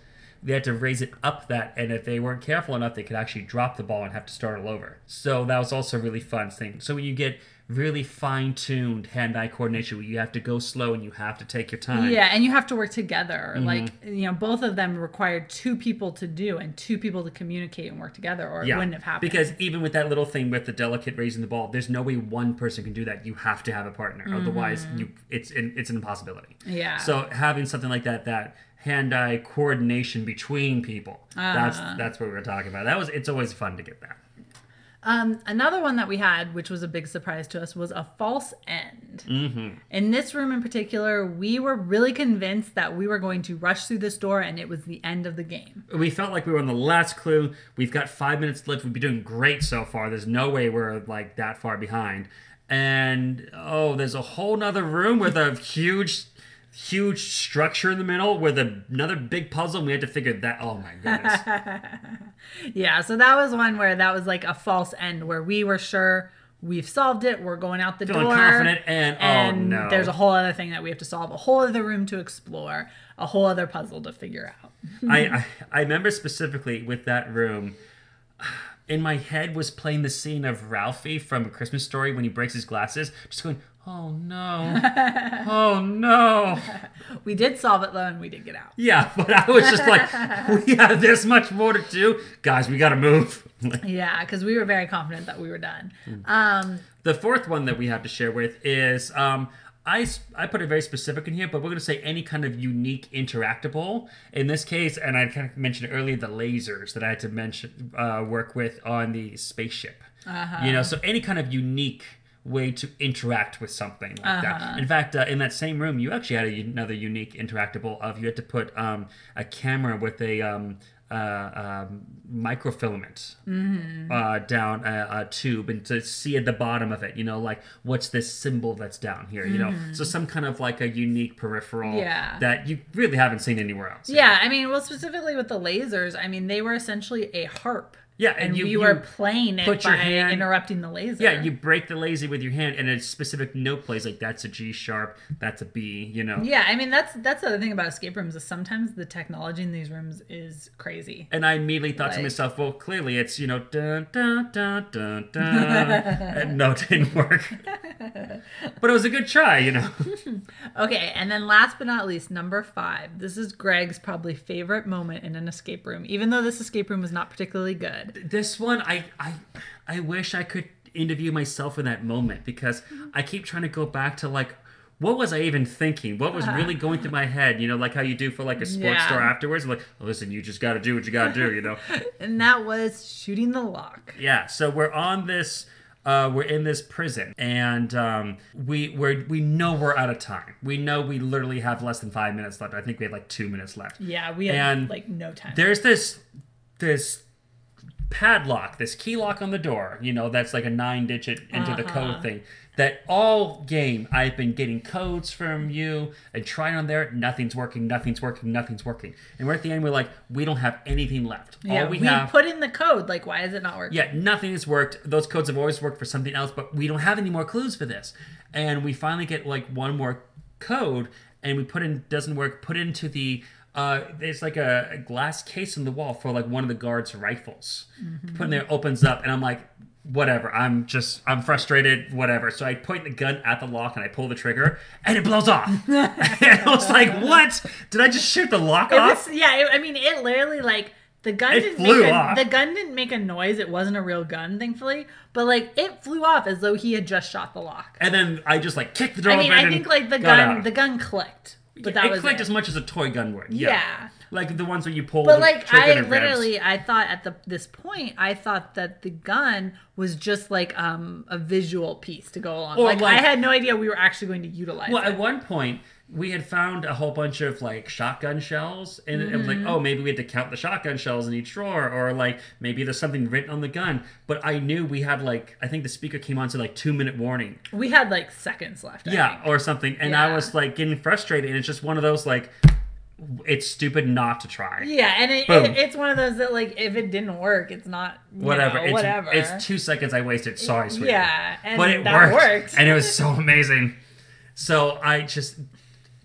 they had to raise it up that and if they weren't careful enough they could actually drop the ball and have to start all over so that was also a really fun thing so when you get really fine-tuned hand-eye coordination where you have to go slow and you have to take your time Yeah, and you have to work together. Mm-hmm. Like you know, both of them required two people to do and two people to communicate and work together, or it wouldn't have happened. Because even with that little thing with the delicate raising the ball, there's no way one person can do that. You have to have a partner, otherwise you it's an, it's an impossibility. Mm-hmm. Yeah. So having something like that, that hand-eye coordination between people, that's Uh-huh. that's what we were talking about. That was it's always fun to get that. Um, another one that we had, which was a big surprise to us, was a false end. Mm-hmm. In this room in particular, we were really convinced that we were going to rush through this door and it was the end of the game. We felt like we were on the last clue. We've got five minutes left. We'd be doing great so far. There's no way we're like that far behind. And oh, there's a whole nother room with a huge, huge structure in the middle with a, another big puzzle. And we had to figure that. Oh my goodness. <laughs> Yeah, so that was one where that was like a false end where we were sure we've solved it, we're going out the Feeling door. confident and, oh, and oh no. there's a whole other thing that we have to solve, a whole other room to explore, a whole other puzzle to figure out. <laughs> I, I I remember specifically with that room. <sighs> In my head was playing the scene of Ralphie from A Christmas Story when he breaks his glasses, just going, "Oh no, <laughs> oh no." <laughs> We did solve it though, and we did get out. Yeah, but I was just like, "We have this much more to do, guys. We got to move." <laughs> Yeah, because we were very confident that we were done. Hmm. Um, The fourth one that we have to share with is um, I, I put it very specific in here, but we're going to say any kind of unique interactable. In this case, and I kind of mentioned earlier the lasers that I had to mention uh, work with on the spaceship. You know, so any kind of unique way to interact with something like that. In fact, uh, in that same room, you actually had a, another unique interactable of you had to put um, a camera with a um, uh, um, microfilament uh, down a, a tube and to see at the bottom of it, you know, like what's this symbol that's down here, you know? So some kind of like a unique peripheral Yeah. that you really haven't seen anywhere else. yeah, I mean, well, specifically with the lasers, I mean, they were essentially a harp. Yeah, And, and you- you were playing it put by your hand- interrupting the laser. Yeah, you break the laser with your hand, and a specific note plays like that's a G sharp, that's a B, you know. Yeah, I mean that's that's the other thing about escape rooms is sometimes the technology in these rooms is crazy. And I immediately thought to myself, well, clearly it's you know dun dun dun dun dun. <laughs> and no, it didn't work. but it was a good try, you know. <laughs> Okay, and then last but not least, number five. This is Greg's probably favorite moment in an escape room, even though this escape room was not particularly good. This one I I I wish I could interview myself in that moment because I keep trying to go back to like what was I even thinking? What was really going through my head? You know, like how you do for like a sports Yeah. store afterwards. Like, listen, you just got to do what you got to do. You know. <laughs> And that was shooting the lock. yeah. So we're on this. Uh, we're in this prison, and um, we we're, we know we're out of time. We know we literally have less than five minutes left. I think we have like two minutes left. Yeah, we had And like no time. there's this this padlock, this key lock on the door, you know, that's like a nine digit into the Uh-huh. code thing. That all game I've been getting codes from you and trying on there, nothing's working, nothing's working, nothing's working. And we're at the end, we're like, we don't have anything left. Yeah, all we, we, have put in the code. Like, why is it not working? yeah, nothing has worked. Those codes have always worked for something else, but we don't have any more clues for this. And we finally get like one more code, and we put in doesn't work. Put into the uh, there's like a, a glass case in the wall for like one of the guards' rifles. Put in there opens up, and I'm like, whatever. I'm just I'm frustrated. Whatever. So I point the gun at the lock and I pull the trigger, and it blows off. and <laughs> <laughs> I was like, what? Did I just shoot the lock It off? was, yeah, it, I mean, it literally like the gun It didn't make a, off. the gun didn't make a noise. It wasn't a real gun, thankfully, but like it flew off as though he had just shot the lock. and then I just like kicked the door I mean, I think like the gun out. the gun clicked, but that it clicked it. as much as a toy gun would. Yeah. Yeah. Like the ones where you pull But the like I and it revs. literally, I thought at the this point, I thought that the gun was just like um a visual piece to go along. Or like, like- I had no idea we were actually going to utilize it. Well, it. at one point, we had found a whole bunch of like shotgun shells, and it was Mm-hmm. like, oh, maybe we had to count the shotgun shells in each drawer, or like maybe there's something written on the gun. But I knew we had like, I think the speaker came on to like two minute warning, we had like seconds left. I yeah, think. or something, and I was like getting frustrated, and it's just one of those like, it's stupid not to try. Yeah, and it, it, it's one of those that like if it didn't work, it's not Whatever, know, it's, whatever. it's two seconds I wasted. Sorry, sweetie. yeah, and but it that worked, worked. and it was so amazing. So I just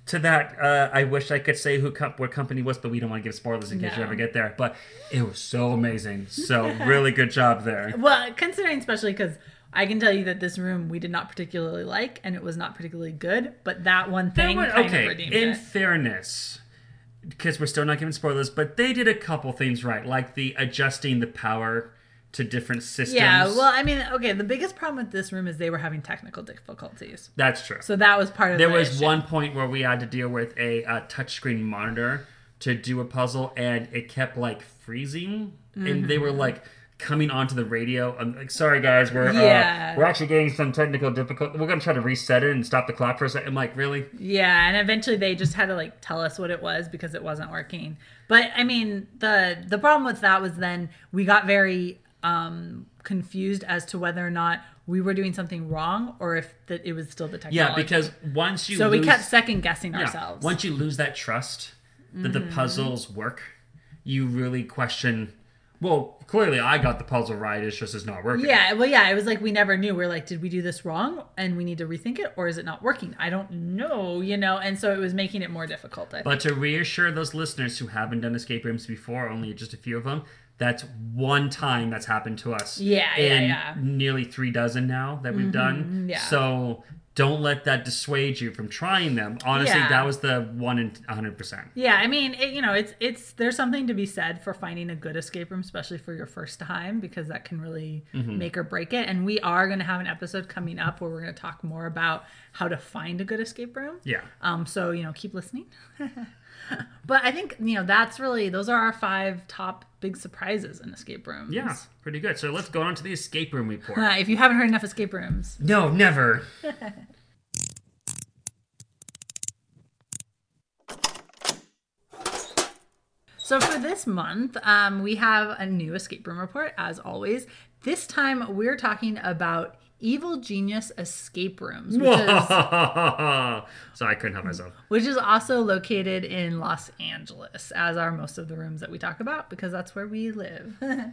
to that uh, I wish I could say who what company was, but we don't want to give spoilers in case you ever get there. But it was so amazing, so <laughs> really good job there. well, considering especially because I can tell you that this room we did not particularly like, and it was not particularly good. But that one That thing one- kind okay, of redeemed in it. fairness, because we're still not giving spoilers, but they did a couple things right, like the adjusting the power to different systems. Yeah, well, I mean, okay. The biggest problem with this room is they were having technical difficulties, that's true. so that was part of There the was issue. one point where we had to deal with a, uh touchscreen monitor to do a puzzle, and it kept like freezing, and they were Mm-hmm. like coming onto the radio. I'm like, sorry guys, we're Yeah. uh, we're actually getting some technical difficulty. We're gonna try to reset it and stop the clock for a second. I'm like, really? Yeah, and eventually they just had to like tell us what it was because it wasn't working. But I mean, the the problem with that was then we got very um confused as to whether or not we were doing something wrong or if that it was still the technology. Yeah, because once you so lose, we kept second guessing yeah, ourselves. once you lose that trust that Mm-hmm. the puzzles work, you really question. Well, clearly I got the puzzle right. It's just it's not working. yeah, well, yeah, it was like we never knew. We are like, did we do this wrong, and we need to rethink it, or is it not working? I don't know, you know. And so it was making it more difficult. I think. But to reassure those listeners who haven't done escape rooms before, only just a few of them, that's one time that's happened to us. Yeah, yeah, in yeah. nearly three dozen now that we've done. yeah. So don't let that dissuade you from trying them. Honestly, Yeah. that was the one in hundred percent. Yeah, I mean, it, you know, it's it's there's something to be said for finding a good escape room, especially for your first time, because that can really Mm-hmm. make or break it. And we are going to have an episode coming up where we're going to talk more about how to find a good escape room. Yeah. Um, so you know, keep listening. <laughs> but I think you know that's really those are our five top big surprises in escape rooms. Yeah, pretty good. So let's go on to the escape room report. <laughs> If you haven't heard enough escape rooms, no, never. <laughs> So for this month, um, we have a new escape room report, as always. This time, we're talking about Evil Genius Escape Rooms, <laughs> which is, so I couldn't help myself. which is also located in Los Angeles, as are most of the rooms that we talk about, because that's where we live. <laughs>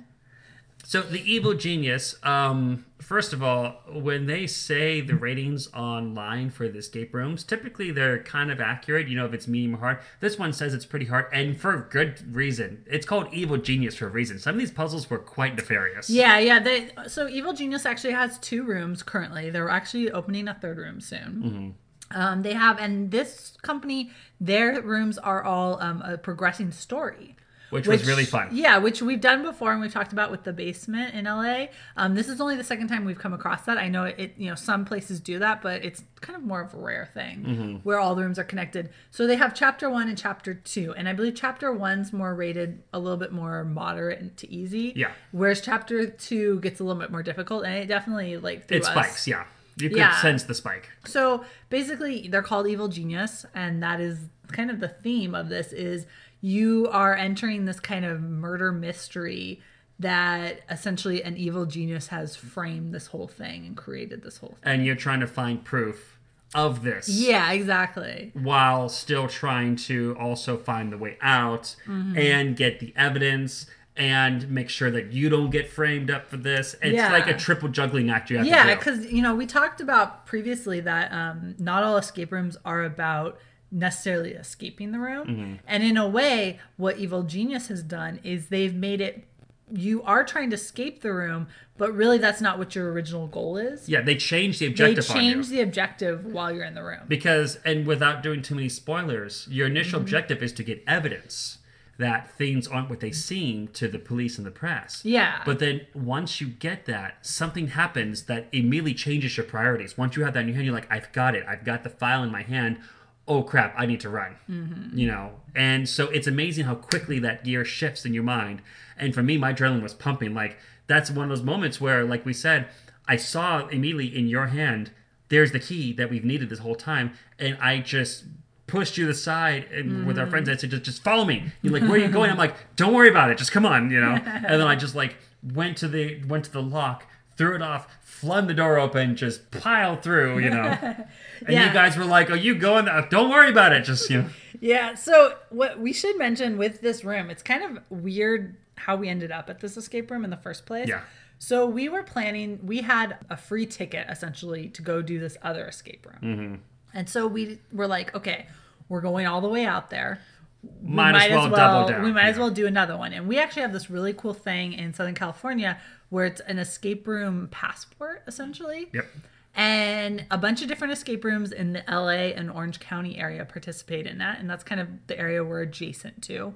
So the evil genius. Um, first of all, when they say the ratings online for the escape rooms, typically they're kind of accurate. You know, if it's medium or hard. This one says it's pretty hard, and for good reason. It's called evil genius for a reason. Some of these puzzles were quite nefarious. yeah, yeah. They, so Evil Genius actually has two rooms currently. They're actually opening a third room soon. Um, they have, and this company, their rooms are all um, a progressing story. Which, was really fun. Yeah, which we've done before and we've talked about with the basement in LA. Um, this is only the second time we've come across that. I know it, you know, some places do that, but it's kind of more of a rare thing Mm-hmm. where all the rooms are connected. So they have chapter one and chapter two, and I believe chapter one's more rated a little bit more moderate and to easy. Yeah. Whereas chapter two gets a little bit more difficult, and it definitely like It us- spikes. Yeah, you could Yeah. sense the spike. so basically, they're called evil genius, and that is kind of the theme of this: is you are entering this kind of murder mystery that essentially an evil genius has framed this whole thing and created this whole thing. And you're trying to find proof of this. Yeah, exactly. While still trying to also find the way out Mm-hmm. and get the evidence and make sure that you don't get framed up for this. It's Yeah. like a triple juggling act you have Yeah, to do. because you know we talked about previously that um, not all escape rooms are about necessarily escaping the room, Mm-hmm. and in a way, what Evil Genius has done is they've made it. You are trying to escape the room, but really that's not what your original goal is. Yeah, they changed the objective you. change the objective while you're in the room. Because, and without doing too many spoilers, your initial Mm-hmm. objective is to get evidence that things aren't what they seem to the police and the press. Yeah. But then once you get that, something happens that immediately changes your priorities. Once you have that in your hand, you're like, I've got it. I've got the file in my hand. Oh crap, I need to run. Mm-hmm. You know? And so it's amazing how quickly that gear shifts in your mind. And for me, my adrenaline was pumping. Like, that's one of those moments where, like we said, I saw immediately in your hand, there's the key that we've needed this whole time. And I just pushed you to the side and with our friends I said just just follow me. You're like, where are you going? I'm like, don't worry about it, just come on, you know. <laughs> and then I just like went to the went to the lock, threw it off, flung the door open, just piled through, you know. <laughs> And Yeah. you guys were like, "Are you going? Uh, Don't worry about it. Just you know." <laughs> Yeah. So what we should mention with this room, it's kind of weird how we ended up at this escape room in the first place. Yeah. So we were planning. We had a free ticket essentially to go do this other escape room, Mm-hmm. and so we were like, okay, we're going all the way out there. We Might, as well, double down. We might as well do another one. And we actually have this really cool thing in Southern California where it's an escape room passport essentially. Yep. And a bunch of different escape rooms in the LA and Orange County area participate in that. And that's kind of the area we're adjacent to.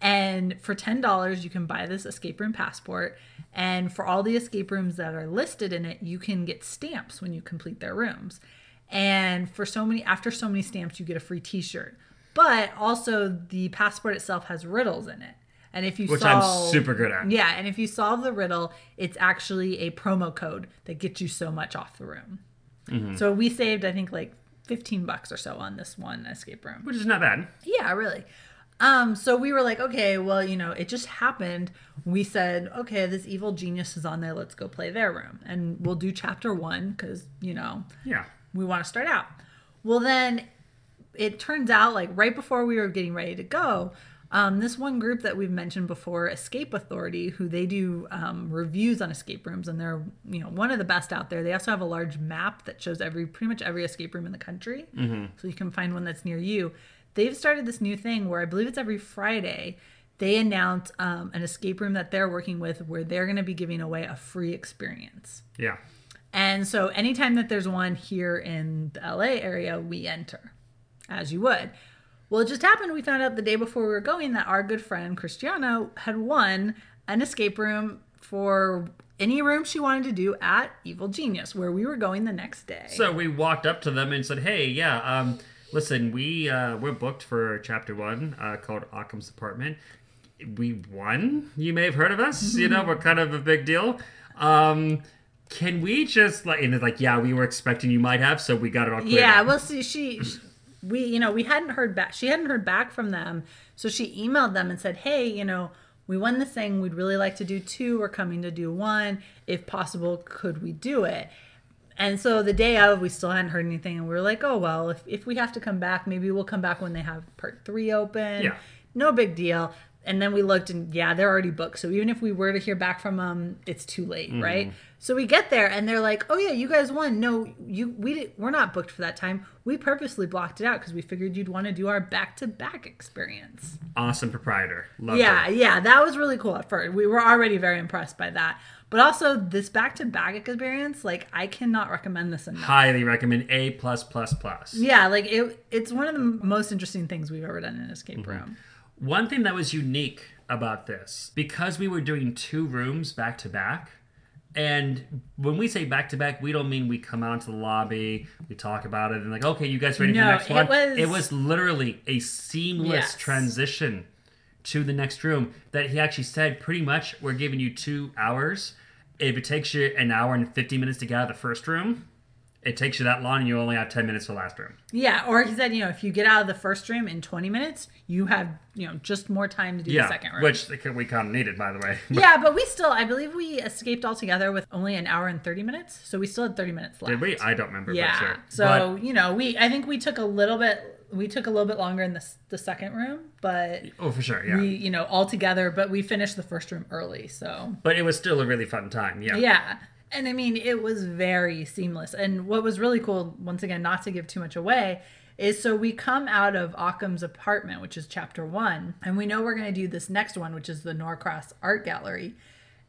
And for $10, you can buy this escape room passport. And for all the escape rooms that are listed in it, you can get stamps when you complete their rooms. And for so many, after so many stamps, you get a free t shirt. But also, the passport itself has riddles in it. And if you Which I'm solve, super good at. yeah, and if you solve the riddle, it's actually a promo code that gets you so much off the room. Mm-hmm. So we saved, I think, like 15 bucks or so on this one escape room. Which is not bad. Yeah, really. Um, so we were like, okay, well, you know, it just happened. We said, okay, this evil genius is on there. Let's go play their room. And we'll do chapter one because, you know, Yeah. we want to start out. Well, then it turns out, like right before we were getting ready to go, um, this one group that we've mentioned before, Escape Authority, who they do um, reviews on escape rooms, and they're you know one of the best out there. They also have a large map that shows every pretty much every escape room in the country, so you can find one that's near you. They've started this new thing where I believe it's every Friday. They announce um, an escape room that they're working with where they're going to be giving away a free experience. Yeah. And so anytime that there's one here in the LA area, we enter, as you would. Well, it just happened we found out the day before we were going that our good friend Cristiano had won an escape room for any room she wanted to do at Evil Genius, where we were going the next day. So we walked up to them and said, "Hey, yeah, um, listen, we uh, we're booked for chapter one uh, called Occam's Apartment. We won. You may have heard of us. You know, we're kind of a big deal. Um, can we just like?" And they're like, "Yeah, we were expecting you might have, so we got it all cleared yeah, up." well, see, she, sh we, you know, we hadn't heard back. She hadn't heard back from them, so she emailed them and said, "Hey, you know, we won this thing. We'd really like to do two. We're coming to do one. If possible, could we do it?" And so the day of, we still hadn't heard anything, and we were like, "Oh well, if if we have to come back, maybe we'll come back when they have part three open. Yeah. no big deal." And then we looked, and yeah, they're already booked. So even if we were to hear back from them, it's too late, right? So we get there, and they're like, "Oh yeah, you guys won. No, you we did, we're not booked for that time. We purposely blocked it out because we figured you'd want to do our back to back experience." awesome proprietor. Love Yeah, her. yeah, that was really cool at first. We were already very impressed by that. But also this back to back experience, like I cannot recommend this enough. Highly recommend A plus plus plus. Yeah, like it it's one of the most interesting things we've ever done in an escape Mm-hmm. room. One thing that was unique about this, because we were doing two rooms back to back, and when we say back to back, we don't mean we come out to the lobby, we talk about it, and like, okay, you guys ready for the next it one? was- it was literally a seamless Yes. transition to the next room. That he actually said, pretty much, we're giving you two hours. If it takes you an hour and fifty minutes to get out of the first room, it takes you that long and you only have 10 minutes to the last room. Yeah, or he said, you know, if you get out of the first room in 20 minutes, you have, you know, just more time to do Yeah, the second room. which we kind of needed, by the way. <laughs> yeah, but we still, I believe we escaped altogether with only an hour and 30 minutes. So we still had 30 minutes left. Did we? I don't remember. Yeah. But sure. So, you know, we, I think we took a little bit, we took a little bit longer in the, the second room, but But- oh, for sure. Yeah. we, you know, all together, but we finished the first room early. So, but it was still a really fun time. Yeah. yeah. And I mean, it was very seamless. And what was really cool, once again, not to give too much away, is so we come out of Occam's apartment, which is chapter one, and we know we're going to do this next one, which is the Norcross Art Gallery.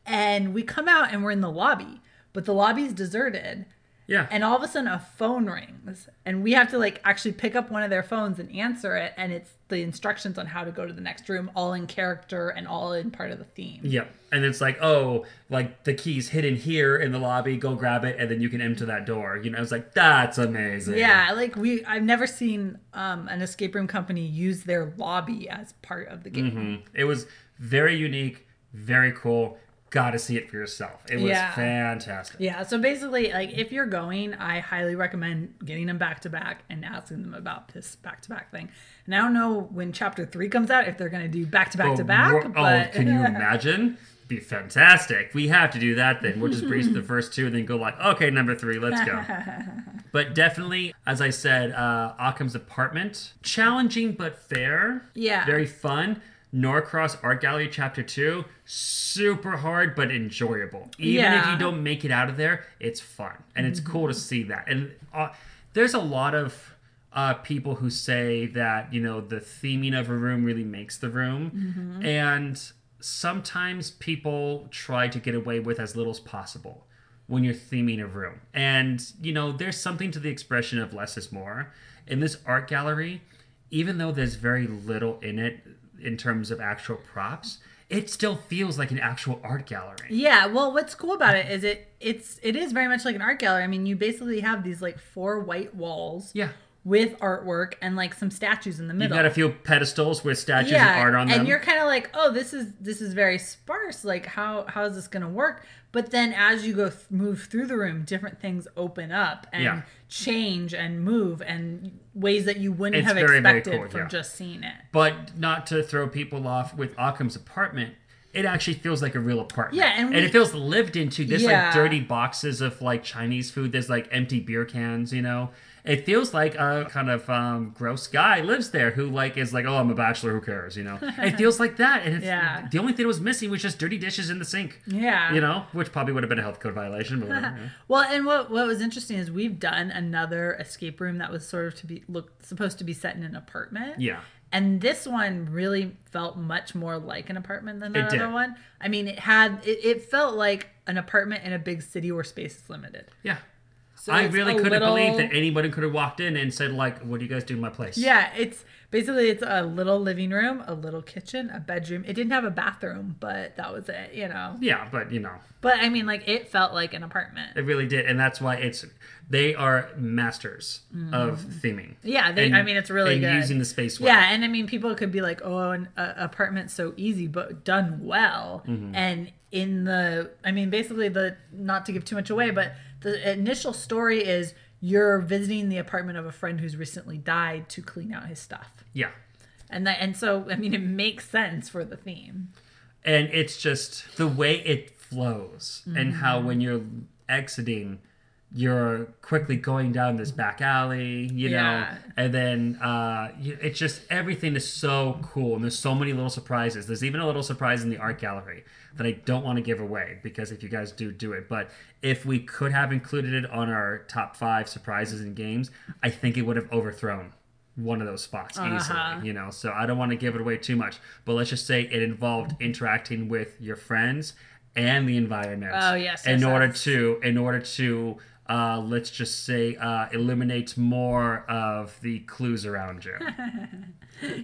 And we come out and we're in the lobby, but the lobby's deserted. Yeah. And all of a sudden, a phone rings, and we have to like actually pick up one of their phones and answer it. And it's the instructions on how to go to the next room, all in character and all in part of the theme. Yeah. And it's like, oh, like the key's hidden here in the lobby, go grab it, and then you can enter that door. You know, it's like, that's amazing. Yeah, like we I've never seen um an escape room company use their lobby as part of the game. Mhm. It was very unique, very cool. Got to see it for yourself. It was Yeah. fantastic. Yeah, so basically like if you're going, I highly recommend getting them back to back and asking them about this back to back thing. And I don't know when chapter 3 comes out if they're going to do back to back to back, Oh, can you <laughs> imagine? Be fantastic. We have to do that then. We'll just breeze the first two and then go like, okay, number three, let's go. <laughs> but definitely, as I said, uh, Occam's apartment, challenging but fair. Yeah. Very fun. Norcross Art Gallery Chapter 2, super hard but enjoyable. Even if you don't make it out of there, it's fun. And it's cool to see that. And uh, there's a lot of uh, people who say that, you know, the theming of a room really makes the room. And sometimes people try to get away with as little as possible when you're theming a room. And, you know, there's something to the expression of less is more. In this art gallery, even though there's very little in it in terms of actual props, it still feels like an actual art gallery. Yeah, well, what's cool about it is it it's it is very much like an art gallery. I mean, you basically have these like four white walls Yeah. With artwork and like some statues in the middle. You've got a few pedestals with statues and art on them. and you're kind of like, oh, this is this is very sparse. Like, how how is this going to work? But then as you go th- move through the room, different things open up and Yeah. change and move and ways that you wouldn't It's have very, very expected cool, from yeah. just seeing it. but not to throw people off with Occam's apartment. It actually feels like a real apartment. Yeah, and we- it feels lived into. There's Yeah. like dirty boxes of like Chinese food. There's like empty beer cans. You know, it feels like a kind of um, gross guy lives there who like is like, oh, I'm a bachelor. Who cares? You know, it feels like that. And it's, Yeah. the only thing that was missing was just dirty dishes in the sink. Yeah. You know, which probably would have been a health code violation. But whatever, yeah. <laughs> Well, and what what was interesting is we've done another escape room that was sort of to be look supposed to be set in an apartment. yeah. And this one really felt much more like an apartment than that other one. I mean, it had it, it felt like an apartment in a big city where space is limited. Yeah. So I really couldn't little- believe that anybody could have walked in and said like, "What do you guys do in my place?" Yeah, it's basically it's a little living room, a little kitchen, a bedroom. It didn't have a bathroom, but that was it, you know. Yeah, but you know, But I mean, like it felt like an apartment. It really did, and that's why it's they are masters of theming. Yeah, they, And- I mean, it's really and good. using the space well. Yeah, and I mean, people could be like, "Oh, an uh, apartment's so easy, but done well." Mm-hmm. And in the, I mean, basically, the not to give too much away, but the initial story is you're visiting the apartment of a friend who's recently died to clean out his stuff, yeah, and that, and so I mean, it makes sense for the theme. and it's just the way it flows, and how Mm-hmm. when you're exiting, you're quickly going down this back alley, you know, Yeah. and then uh, it's just everything is so cool, and there's so many little surprises. There's even a little surprise in the art gallery that I don't want to give away because if you guys do do it, but if we could have included it on our top five surprises in games, I think it would have overthrown one of those spots Uh-huh. easily. You know, so I don't want to give it away too much, but let's just say it involved interacting with your friends and the environment. Oh, yes, in yes, order yes. to in order to uh, let's just say uh, eliminate more of the clues around you. <laughs>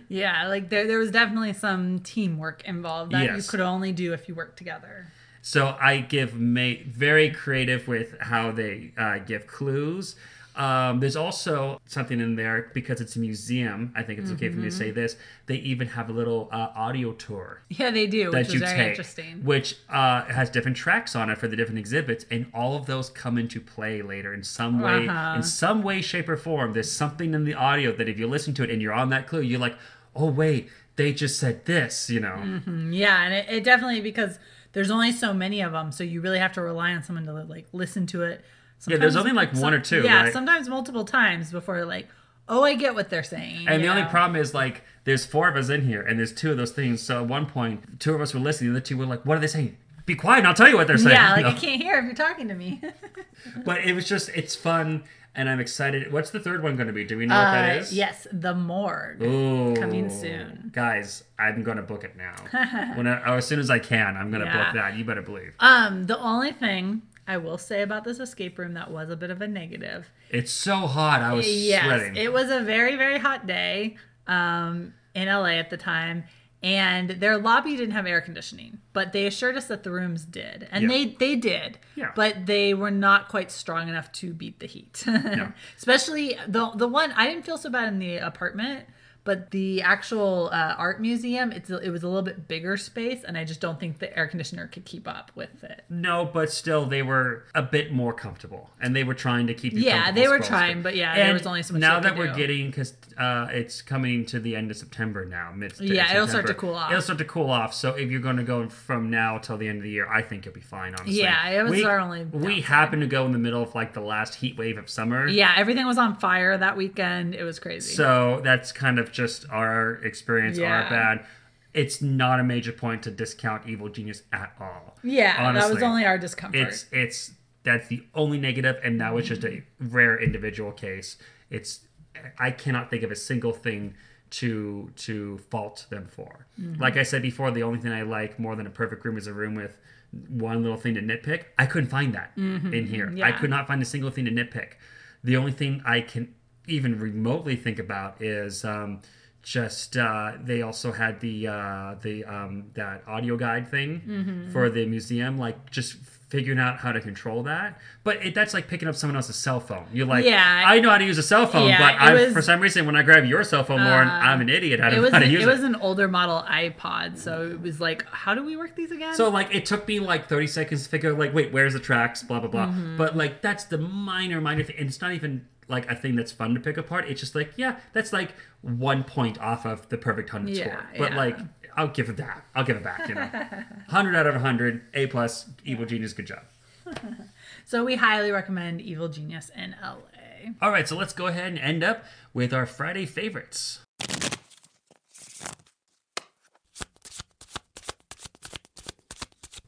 Yeah, like there, there was definitely some teamwork involved that you could only do if you worked together. So I give ma- very creative with how they uh, give clues. Um, there's also something in there because it's a museum. I think it's okay for me to Mm-hmm. say this. They even have a little uh, audio tour Yeah, they do, which that is you very take, interesting. which uh, has different tracks on it for the different exhibits, and all of those come into play later in some way, Uh-huh. in some way, shape, or form. There's something in the audio that if you listen to it and you're on that clue, you're like, oh wait, they just said this, you know. Mm-hmm. Yeah, and it, it definitely because there's only so many of them, so you really have to rely on someone to like listen to it. Yeah, there's only like one or two, Yeah, right? sometimes multiple times before like, oh, I get what they're saying. And the you only problem is like there's four of us in here, and there's two of those things. So at one point, two of us were listening, the two were like, "What are they saying? Be quiet, and I'll tell you what they're saying." Yeah, like I can't hear if you're talking to me. <laughs> But it was just it's fun, and I'm excited. What's the third one going to be? Do we know what that Uh, yes, the morgue. Ooh, Coming soon. guys. I'm going to book it now. <laughs> when I, or as soon as I can, I'm going to Yeah. book that. You better believe. Um, the only thing I will say about this escape room that was a bit of a negative. It's so hot. I was Yes, sweating. it was a very very hot day um, in LA at the time, and their lobby didn't have air conditioning, but they assured us that the rooms did, and Yeah. they they did. Yeah. But they were not quite strong enough to beat the heat. <laughs> Especially the the one I didn't feel so bad in the apartment. But the actual uh, art museum, it's it was a little bit bigger space, and I just don't think the air conditioner could keep up with it. No, but still, they were a bit more comfortable, and they were trying to keep you. Yeah, they were trying, but yeah, there was only so much Now that we're do. getting, because uh, it's coming to the end of September now, mid. Yeah, it'll start to cool off. It'll start to cool off. So if you're going to go from now till the end of the year, I think you'll be fine. Honestly. Yeah, it was we, our only We happened to go in the middle of like the last heat wave of summer. Yeah, everything was on fire that weekend. It was crazy. So that's kind of just our experience, our Yeah. bad. It's not a major point to discount Evil Genius at all. yeah, that was only our discomfort. It's it's that's the only negative, and that was just a rare individual case. It's I cannot think of a single thing to to fault them for. Mm-hmm. Like I said before, the only thing I like more than a perfect room is a room with one little thing to nitpick. I couldn't find that in here. I Mm-hmm. Could not find a single thing to nitpick. The only thing I can even remotely think about is um, just uh, they also had the uh, the um, that audio guide thing Mm-hmm. for the museum, like just figuring out how to control that. But it, that's like picking up someone else's cell phone. You're like, Yeah. I know how to use a cell phone, Yeah, but I, was- for some reason, when I grab your cell phone more, Uh, I'm an idiot. I it don't know how to an, use it it. was an older model iPod, so it was like, how do we work these again? So like it took me like 30 seconds to figure like wait where's the tracks blah blah blah. Mm-hmm. But like that's the minor minor thing. And it's not even like a thing that's fun to pick apart. It's just like yeah that's like one point off of the perfect hundred Yeah, score. But yeah. like I'll give it that. I'll give it back. You know, <laughs> hundred out of hundred, A plus, Evil Genius, good job. <laughs> So we highly recommend Evil Genius in LA. All right, so let's go ahead and end up with our Friday favorites.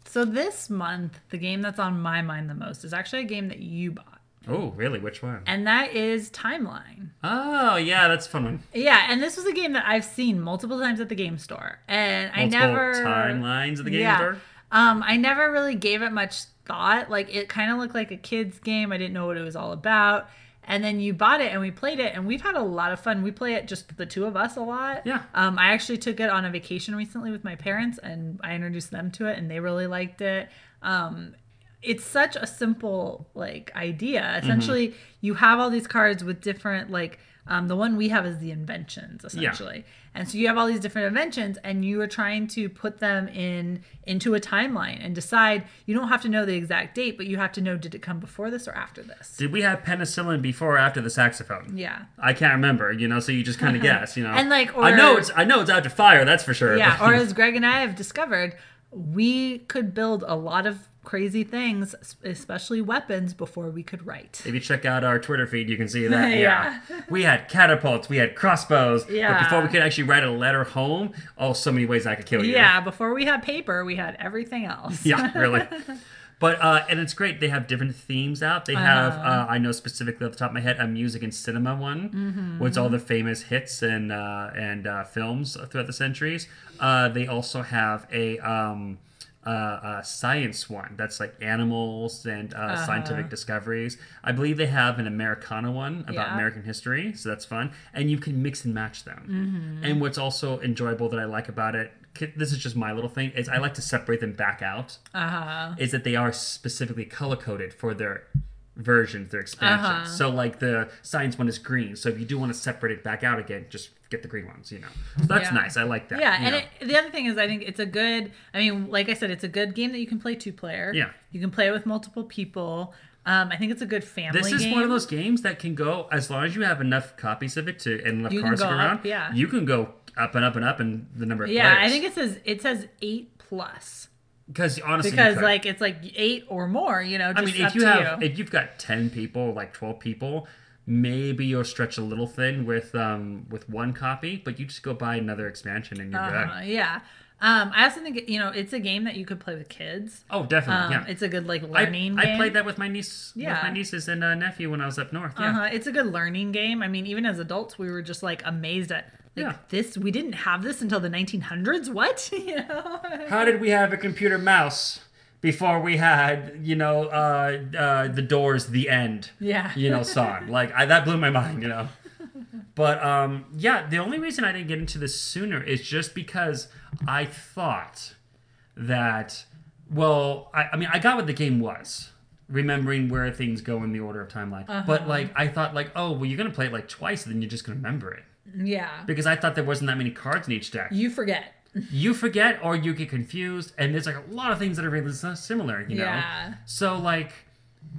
So this month, the game that's on my mind the most is actually a game that you bought, Oh, really? Which one? and that is Timeline. Oh, yeah, that's a fun one. Yeah, and this was a game that I've seen multiple times at the game store, and I never timelines of the game yeah. store. Um, I never really gave it much thought. Like it kind of looked like a kid's game. I didn't know what it was all about. And then you bought it and we played it and we've had a lot of fun. We play it just the two of us a lot. Yeah. Um, I actually took it on a vacation recently with my parents and I introduced them to it and they really liked it. Um, it's such a simple like idea. Mm-hmm. Essentially, you have all these cards with different like um, the one we have is the inventions essentially, and so you have all these different inventions, and you are trying to put them in into a timeline and decide. You don't have to know the exact date, but you have to know did it come before this or after this. Did we have penicillin before or after the saxophone? Yeah. I can't remember, you know, so you just kind of <laughs> guess, you know. And, like, I know it's I know it's after fire, that's for sure. Yeah, but- <laughs> or as Greg and I have discovered, we could build a lot of crazy things, especially weapons, before we could write. if you check out our Twitter feed, you can see that. <laughs> Yeah. yeah. we had catapults, we had crossbows. Yeah. But before we could actually write a letter home, oh, so many ways I could kill you. Yeah, before we had paper, we had everything else. Yeah, <laughs> really. But uh, and it's great. They have different themes out. They have Uh-huh. uh, I know specifically off the top of my head a music and cinema one, Mm-hmm. with all the famous hits and uh, and uh, films throughout the centuries. Uh, they also have a um, uh, a science one that's like animals and uh, Uh-huh. scientific discoveries. I believe they have an Americana one about Yeah. American history, so that's fun. And you can mix and match them. Mm-hmm. And what's also enjoyable that I like about it this is just my little thing, is I like to separate them back out Uh-huh. is that they are specifically color coded for their versions, they're expansions. Uh-huh. So like the science one is green. So if you do want to separate it back out again, just get the green ones. You know, so that's Yeah. nice. I like that. Yeah, and it, the other thing is, I think it's a good. I mean, like I said, it's a good game that you can play two player. Yeah. you can play it with multiple people. Um, I think it's a good family. This is game. one of those games that can go as long as you have enough copies of it to and enough You go go up, around. yeah. you can go up and up and up in the number of Yeah, players. I think it says it says eight plus because honestly, because like it's like eight or more. You know, I mean, if you have you. if you've got ten people, like twelve people, maybe you'll stretch a little thin with um with one copy, but you just go buy another expansion and you're Uh-huh, good. yeah. Um, I also think you know it's a game that you could play with kids. Oh, definitely, Um, yeah. It's a good like I, learning I game. played that with my niece, with Yeah. my nieces and uh, nephew when I was up north. Yeah. Uh-huh. It's a good learning game. I mean, even as adults, we were just like amazed at like Yeah. this. We didn't have this until the 1900s. What? <laughs> you know? How did we have a computer mouse before we had, you know, uh, uh, the Doors, the end? Yeah. you know, song. <laughs> Like I, that blew my mind, you know. But um, yeah, the only reason I didn't get into this sooner is just because I thought that, well, I, I mean, I got what the game was, remembering where things go in the order of timeline. But like, I thought like, oh, well, you're gonna play it like twice, and then you're just gonna remember it Yeah. because I thought there wasn't that many cards in each deck. You forget. <laughs> You forget or you get confused, and there's like a lot of things that are really similar, you know. Yeah. So like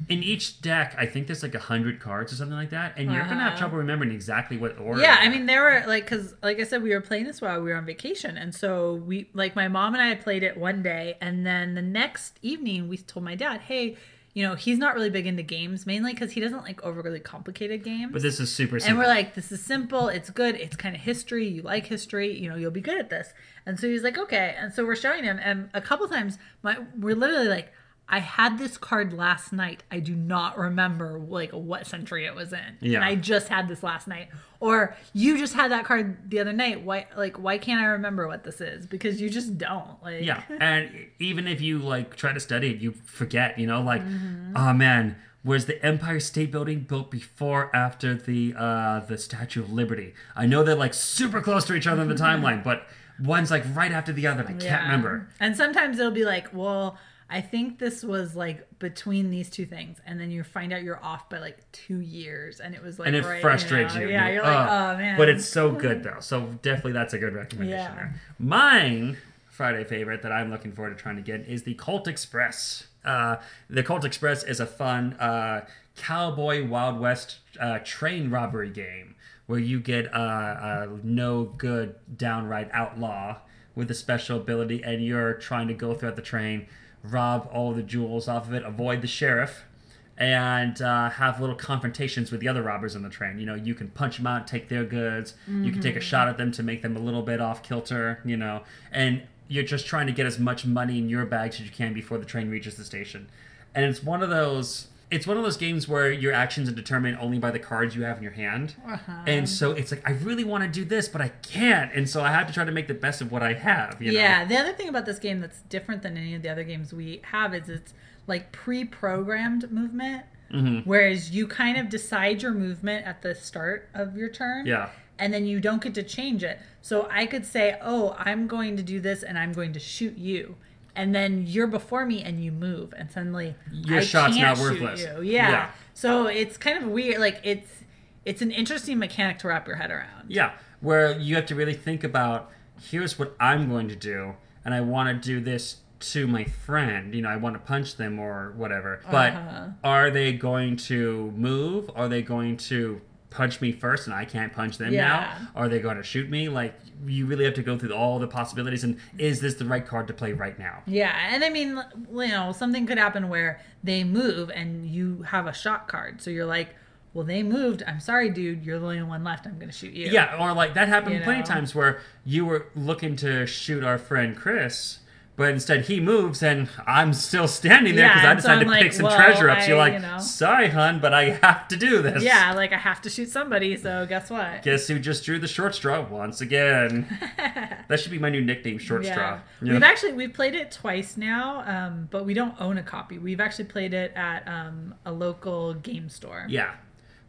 in each deck, I think there's like a hundred cards or something like that, and you're gonna have Uh-huh. trouble remembering exactly what order. Yeah, I mean, there were like, cause like I said, we were playing this while we were on vacation, and so we like my mom and I played it one day, and then the next evening we told my dad, hey, you know, he's not really big into games, mainly because he doesn't like overly complicated games. but this is super simple. and we're like, this is simple. It's good. It's kind of history. You like history. You know, you'll be good at this. And so he's like, okay. And so we're showing him, and a couple times, my we're literally like, I had this card last night. I do not remember like what century it was in. Yeah. And I just had this last night. Or you just had that card the other night. Why like why can't I remember what this is? Because you just don't. Like yeah, <laughs> and even if you like try to study it, you forget. You know, like, Mm-hmm. oh man, was the Empire State Building built before, after the uh the Statue of Liberty? I know they're like super close to each other in the <laughs> timeline, but one's like right after the other. and I can't remember. And sometimes it'll be like, well, I think this was like between these two things, and then you find out you're off by like two years, and it was like, and it right, frustrates know? you. Yeah, you're like, oh man. But it's so good <laughs> though. So definitely that's a good recommendation Yeah. there. Mine Friday favorite that I'm looking forward to trying to get is the Colt Express. Uh, the Colt Express is a fun uh, cowboy Wild West uh, train robbery game where you get uh, a no good downright outlaw with a special ability, and you're trying to go throughout the train, rob all the jewels off of it, avoid the sheriff and uh, have little confrontations with the other robbers on the train. You know, you can punch them out, take their goods. You can take a shot at them to make them a little bit off kilter. You know, and you're just trying to get as much money in your bags as you can before the train reaches the station. And it's one of those. It's one of those games where your actions are determined only by the cards you have in your hand. Uh-huh. And so it's like I really want to do this, but I can't. And so I have to try to make the best of what I have. You know? yeah, the other thing about this game that's different than any of the other games we have is it's like pre-programmed movement, Mm-hmm. whereas you kind of decide your movement at the start of your turn. Yeah. And then you don't get to change it. So I could say, "Oh, I'm going to do this, and I'm going to shoot you." And then you're before me, and you move, and suddenly Your I shot's not worthless. Yeah. Yeah. So it's kind of weird. Like it's it's an interesting mechanic to wrap your head around. Yeah, where you have to really think about here's what I'm going to do, and I want to do this to my friend. You know, I want to punch them or whatever. But Uh-huh. are they going to move? Are they going to punch me first and I can't punch them Yeah. now? Are they going to shoot me? Like, you really have to go through all the possibilities and is this the right card to play right now? Yeah, and I mean, you know, something could happen where they move and you have a shot card. So you're like, well, they moved. I'm sorry, dude. You're the only one left. I'm going to shoot you. Yeah, or like that happened You plenty of know? times where you were looking to shoot our friend Chris, but instead he moves and I'm still standing there Yeah, because I and so decided I'm to pick some well, treasure up. So you're like, you know. sorry, hun, but I have to do this. Yeah, like I have to shoot somebody. So guess what? Guess who just drew the short straw once again? <laughs> that should be my new nickname, short straw. You We've actually we've played it twice now, um, but we don't own a copy. We've actually played it at um, a local game store. yeah,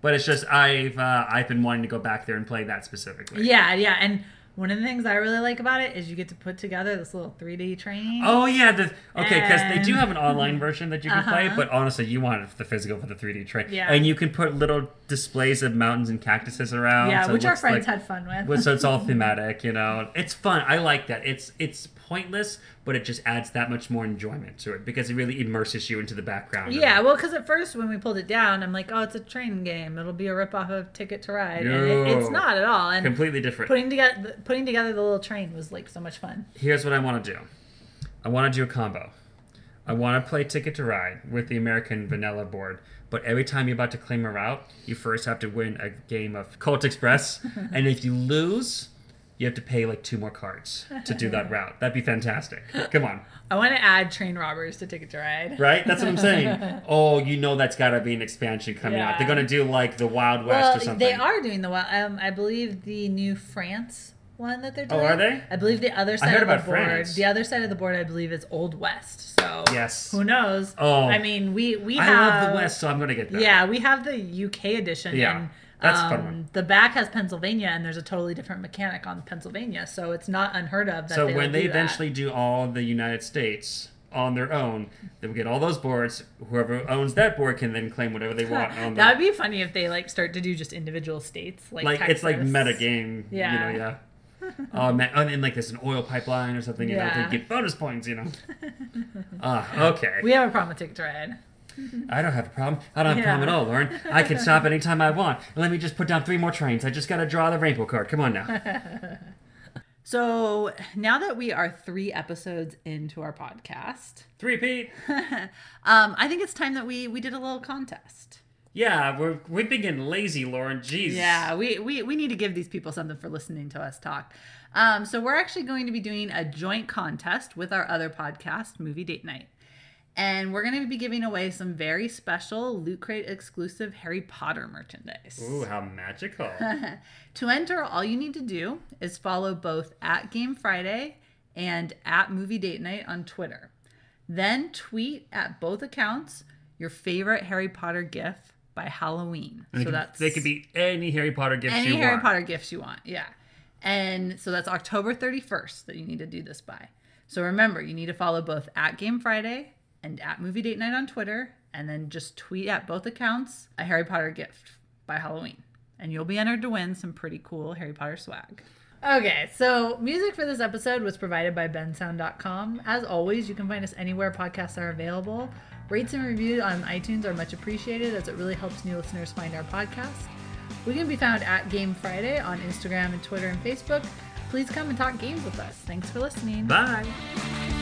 but it's just I've uh, I've been wanting to go back there and play that specifically. Yeah, yeah, and One of the things I really like about it is you get to put together this little 3D train. Oh yeah, the okay, because they do have an online <laughs> version that you can play, Uh-huh. but honestly, you want the physical for the 3D train. Yeah. and you can put little displays of mountains and cactuses around. yeah, so which our friends like- had fun with. so it's all <laughs> thematic, you know. It's fun. I like that. It's it's pointless, but it just adds that much more enjoyment to it because it really immerses you into the background. Yeah, well, because at first when we pulled it down, I'm like, oh, it's a train game. It'll be a ripoff of Ticket to Ride, and it, it's not at all. And completely different. putting together putting together the little train was like so much fun. Here's what I want to do. I want to do a combo. I want to play Ticket to Ride with the American vanilla board, but every time you're about to claim a route, you first have to win a game of Colt Express, <laughs> and if you lose, you have to pay like two more cards to do that route. That'd be fantastic. Come on, I want to add train robbers to Ticket to Ride. right? That's what I'm saying. <laughs> Oh, you know that's got to be an expansion coming out. They're gonna do like the Wild West Well, or something. they are doing the Wild. Um, I believe the new France one that they're doing. Oh, are they? I believe the other side of the about board. France. The other side of the board, I believe, is Old West. So Yes. who knows? Oh. I mean, we we I have love the West, so I'm gonna get that. Yeah, we have the UK edition. Yeah, and, that's a um, fun one. The back has Pennsylvania, and there's a totally different mechanic on Pennsylvania, so it's not unheard of. That So they when they do that. eventually do all the United States on their own, they will get all those boards. Whoever owns that board can then claim whatever they <laughs> want on that the would be funny if they like start to do just individual states, like, like it's like meta game. Yeah. You know, yeah. <laughs> Oh man, and like there's an oil pipeline or something, you know, Yeah. to get bonus points, you know. <laughs> Ah, okay. We have a problem with Ticket to Ride. <laughs> I don't have a problem. I don't have a problem at all, Lauren. I can stop anytime I want. Let me just put down three more trains. I just gotta draw the rainbow card. Come on now. <laughs> So now that we are three episodes into our podcast, Three Pete. <laughs> um, I think it's time that we we did a little contest. Yeah, we're we've been getting lazy, Lauren. Jeez. Yeah, we, we we need to give these people something for listening to us talk. Um, so we're actually going to be doing a joint contest with our other podcast, Movie Date Night. And we're going to be giving away some very special Loot Crate exclusive Harry Potter merchandise. Ooh, how magical. <laughs> To enter, all you need to do is follow both at Game Friday and at Movie Date Night on Twitter. Then tweet at both accounts your favorite Harry Potter gif by Halloween. They so could- that's they could be any Harry Potter gifts any you Harry want. Potter gifts you want. Yeah. And so that's October 31st that you need to do this by. So remember, you need to follow both at Game Friday and at Movie Date Night on Twitter, and then just tweet at both accounts a Harry Potter gift by Halloween. And you'll be entered to win some pretty cool Harry Potter swag. Okay, so music for this episode was provided by bensound.com. As always, you can find us anywhere podcasts are available. Rates and reviews on iTunes are much appreciated as it really helps new listeners find our podcast. We can be found at Game Friday on Instagram and Twitter and Facebook. Please come and talk games with us. Thanks for listening. Bye.